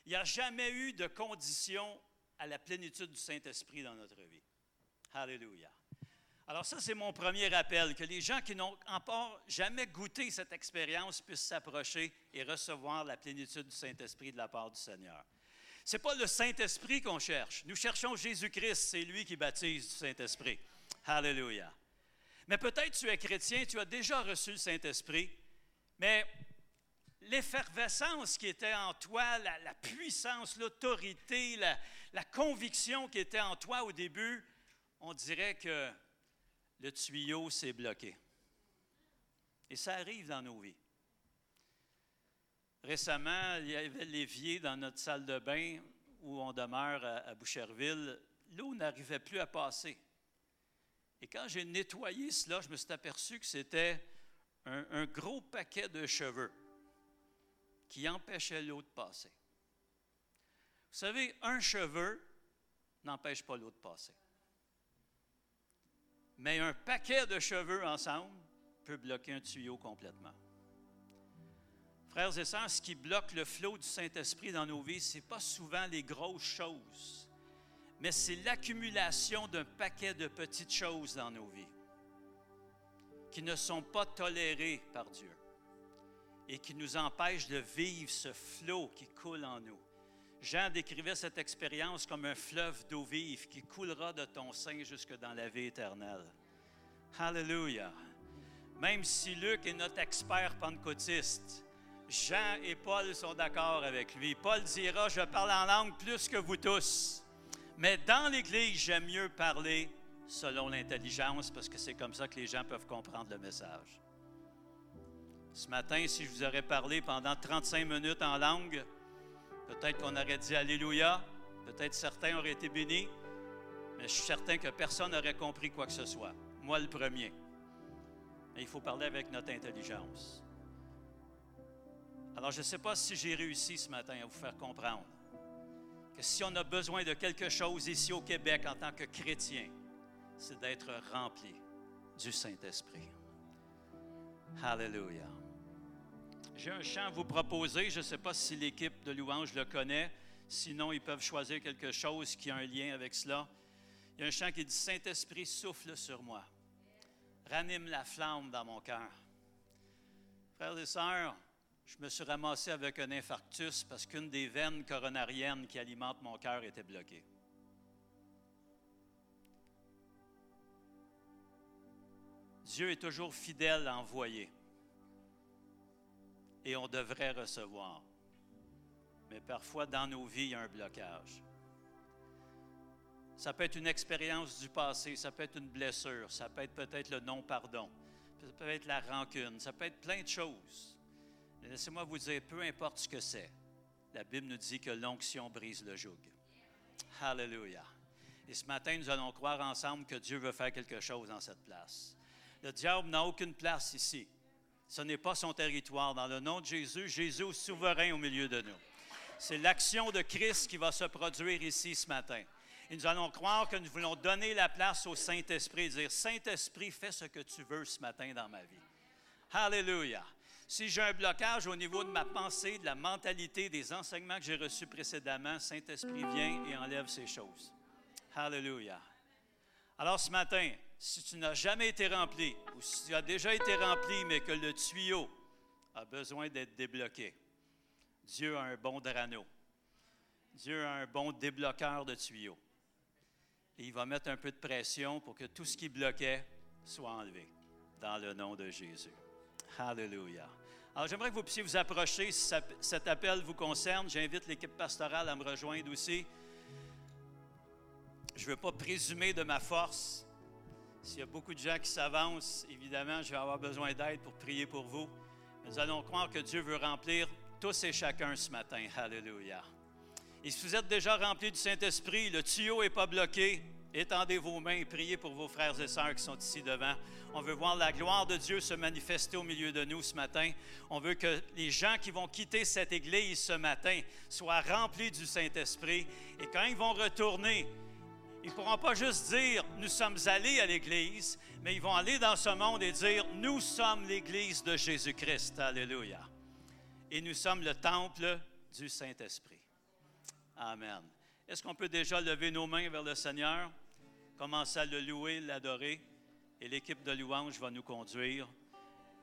Il n'y a jamais eu de condition à la plénitude du Saint-Esprit dans notre vie. Alléluia. Alors ça, c'est mon premier appel, que les gens qui n'ont encore jamais goûté cette expérience puissent s'approcher et recevoir la plénitude du Saint-Esprit de la part du Seigneur. Ce n'est pas le Saint-Esprit qu'on cherche. Nous cherchons Jésus-Christ, c'est lui qui baptise du Saint-Esprit. Alléluia. Mais peut-être tu es chrétien, tu as déjà reçu le Saint-Esprit, mais l'effervescence qui était en toi, la, puissance, l'autorité, la, conviction qui était en toi au début, on dirait que le tuyau s'est bloqué. Et ça arrive dans nos vies. Récemment, il y avait l'évier dans notre salle de bain où on demeure à, Boucherville. L'eau n'arrivait plus à passer. Et quand j'ai nettoyé cela, je me suis aperçu que c'était un gros paquet de cheveux qui empêchait l'eau de passer. Vous savez, un cheveu n'empêche pas l'eau de passer. Mais un paquet de cheveux ensemble peut bloquer un tuyau complètement. Frères et sœurs, ce qui bloque le flot du Saint-Esprit dans nos vies, ce n'est pas souvent les grosses choses, mais c'est l'accumulation d'un paquet de petites choses dans nos vies qui ne sont pas tolérées par Dieu et qui nous empêche de vivre ce flot qui coule en nous. Jean décrivait cette expérience comme un fleuve d'eau vive qui coulera de ton sein jusque dans la vie éternelle. Alléluia. Même si Luc est notre expert pentecôtiste, Jean et Paul sont d'accord avec lui. Paul dira, je parle en langue plus que vous tous. Mais dans l'Église, j'aime mieux parler selon l'intelligence parce que c'est comme ça que les gens peuvent comprendre le message. Ce matin, si je vous aurais parlé pendant 35 minutes en langue, peut-être qu'on aurait dit Alléluia, peut-être certains auraient été bénis, mais je suis certain que personne n'aurait compris quoi que ce soit. Moi le premier. Mais il faut parler avec notre intelligence. Alors, je ne sais pas si j'ai réussi ce matin à vous faire comprendre que si on a besoin de quelque chose ici au Québec en tant que chrétien, c'est d'être rempli du Saint-Esprit. Alléluia. J'ai un chant à vous proposer. Je ne sais pas si l'équipe de louange le connaît. Sinon, ils peuvent choisir quelque chose qui a un lien avec cela. Il y a un chant qui dit Saint-Esprit, souffle sur moi. Ranime la flamme dans mon cœur. Frères et sœurs, je me suis ramassé avec un infarctus parce qu'une des veines coronariennes qui alimentent mon cœur était bloquée. Dieu est toujours fidèle à envoyer. Et on devrait recevoir. Mais parfois, dans nos vies, il y a un blocage. Ça peut être une expérience du passé, ça peut être une blessure, ça peut être peut-être le non-pardon, ça peut être la rancune, ça peut être plein de choses. Laissez-moi vous dire, peu importe ce que c'est, la Bible nous dit que l'onction brise le joug. Hallelujah. Et ce matin, nous allons croire ensemble que Dieu veut faire quelque chose dans cette place. Le diable n'a aucune place ici. Ce n'est pas son territoire. Dans le nom de Jésus, Jésus est souverain au milieu de nous. C'est l'action de Christ qui va se produire ici ce matin. Et nous allons croire que nous voulons donner la place au Saint-Esprit et dire, Saint-Esprit, fais ce que tu veux ce matin dans ma vie. Hallelujah. Si j'ai un blocage au niveau de ma pensée, de la mentalité, des enseignements que j'ai reçus précédemment, Saint-Esprit vient et enlève ces choses. Hallelujah. Alors ce matin, si tu n'as jamais été rempli, ou si tu as déjà été rempli, mais que le tuyau a besoin d'être débloqué, Dieu a un bon drano. Dieu a un bon débloqueur de tuyaux. Et il va mettre un peu de pression pour que tout ce qui bloquait soit enlevé. Dans le nom de Jésus. Hallelujah. Alors, j'aimerais que vous puissiez vous approcher si cet appel vous concerne. J'invite l'équipe pastorale à me rejoindre aussi. Je ne veux pas présumer de ma force. S'il y a beaucoup de gens qui s'avancent, évidemment, je vais avoir besoin d'aide pour prier pour vous. Nous allons croire que Dieu veut remplir tous et chacun ce matin. Hallelujah. Et si vous êtes déjà rempli du Saint-Esprit, le tuyau n'est pas bloqué, étendez vos mains et priez pour vos frères et sœurs qui sont ici devant. On veut voir la gloire de Dieu se manifester au milieu de nous ce matin. On veut que les gens qui vont quitter cette église ce matin soient remplis du Saint-Esprit. Et quand ils vont retourner, ils ne pourront pas juste dire nous sommes allés à l'église, mais ils vont aller dans ce monde et dire nous sommes l'église de Jésus-Christ. Alléluia. Et nous sommes le temple du Saint-Esprit. Amen. Est-ce qu'on peut déjà lever nos mains vers le Seigneur, commencer à le louer, l'adorer? et l'équipe de louange va nous conduire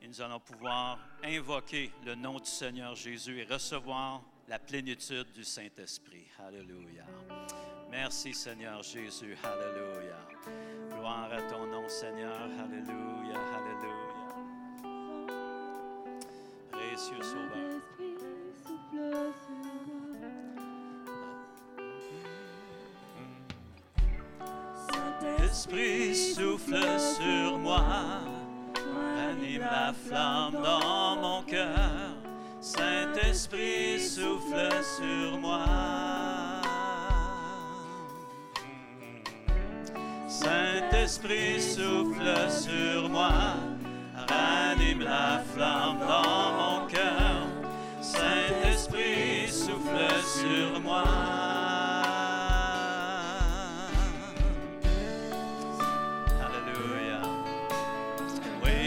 et nous allons pouvoir invoquer le nom du Seigneur Jésus et recevoir la plénitude du Saint-Esprit. Alléluia. Merci Seigneur Jésus. Alléluia. Gloire à ton nom Seigneur. Alléluia. Alléluia. Précieux Sauveur. Saint-Esprit souffle sur moi, anime la flamme dans mon cœur. Saint-Esprit souffle sur moi. Saint-Esprit souffle sur moi, ranime la flamme dans mon cœur. Saint-Esprit souffle sur moi.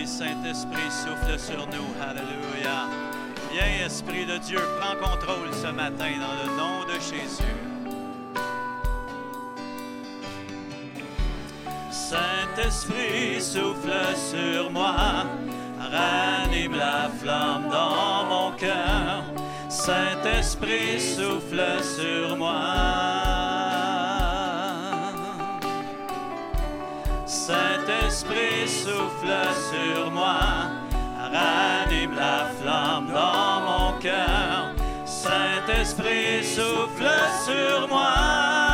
Saint-Esprit souffle sur nous. Alléluia. Viens, Esprit de Dieu, prends contrôle ce matin dans le nom de Jésus. Saint-Esprit souffle sur moi, ranime la flamme dans mon cœur. Saint-Esprit souffle sur moi. Saint-Esprit souffle sur moi, ranime la flamme dans mon cœur. Saint-Esprit souffle sur moi.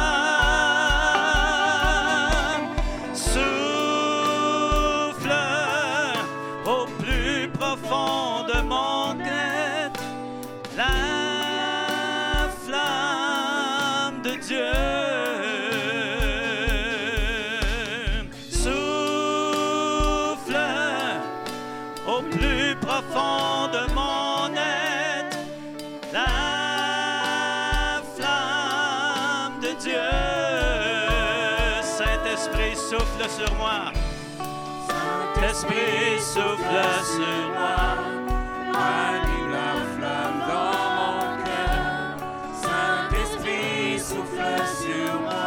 Saint-Esprit souffle sur moi. Anime la flamme dans mon cœur. Saint-Esprit souffle sur moi.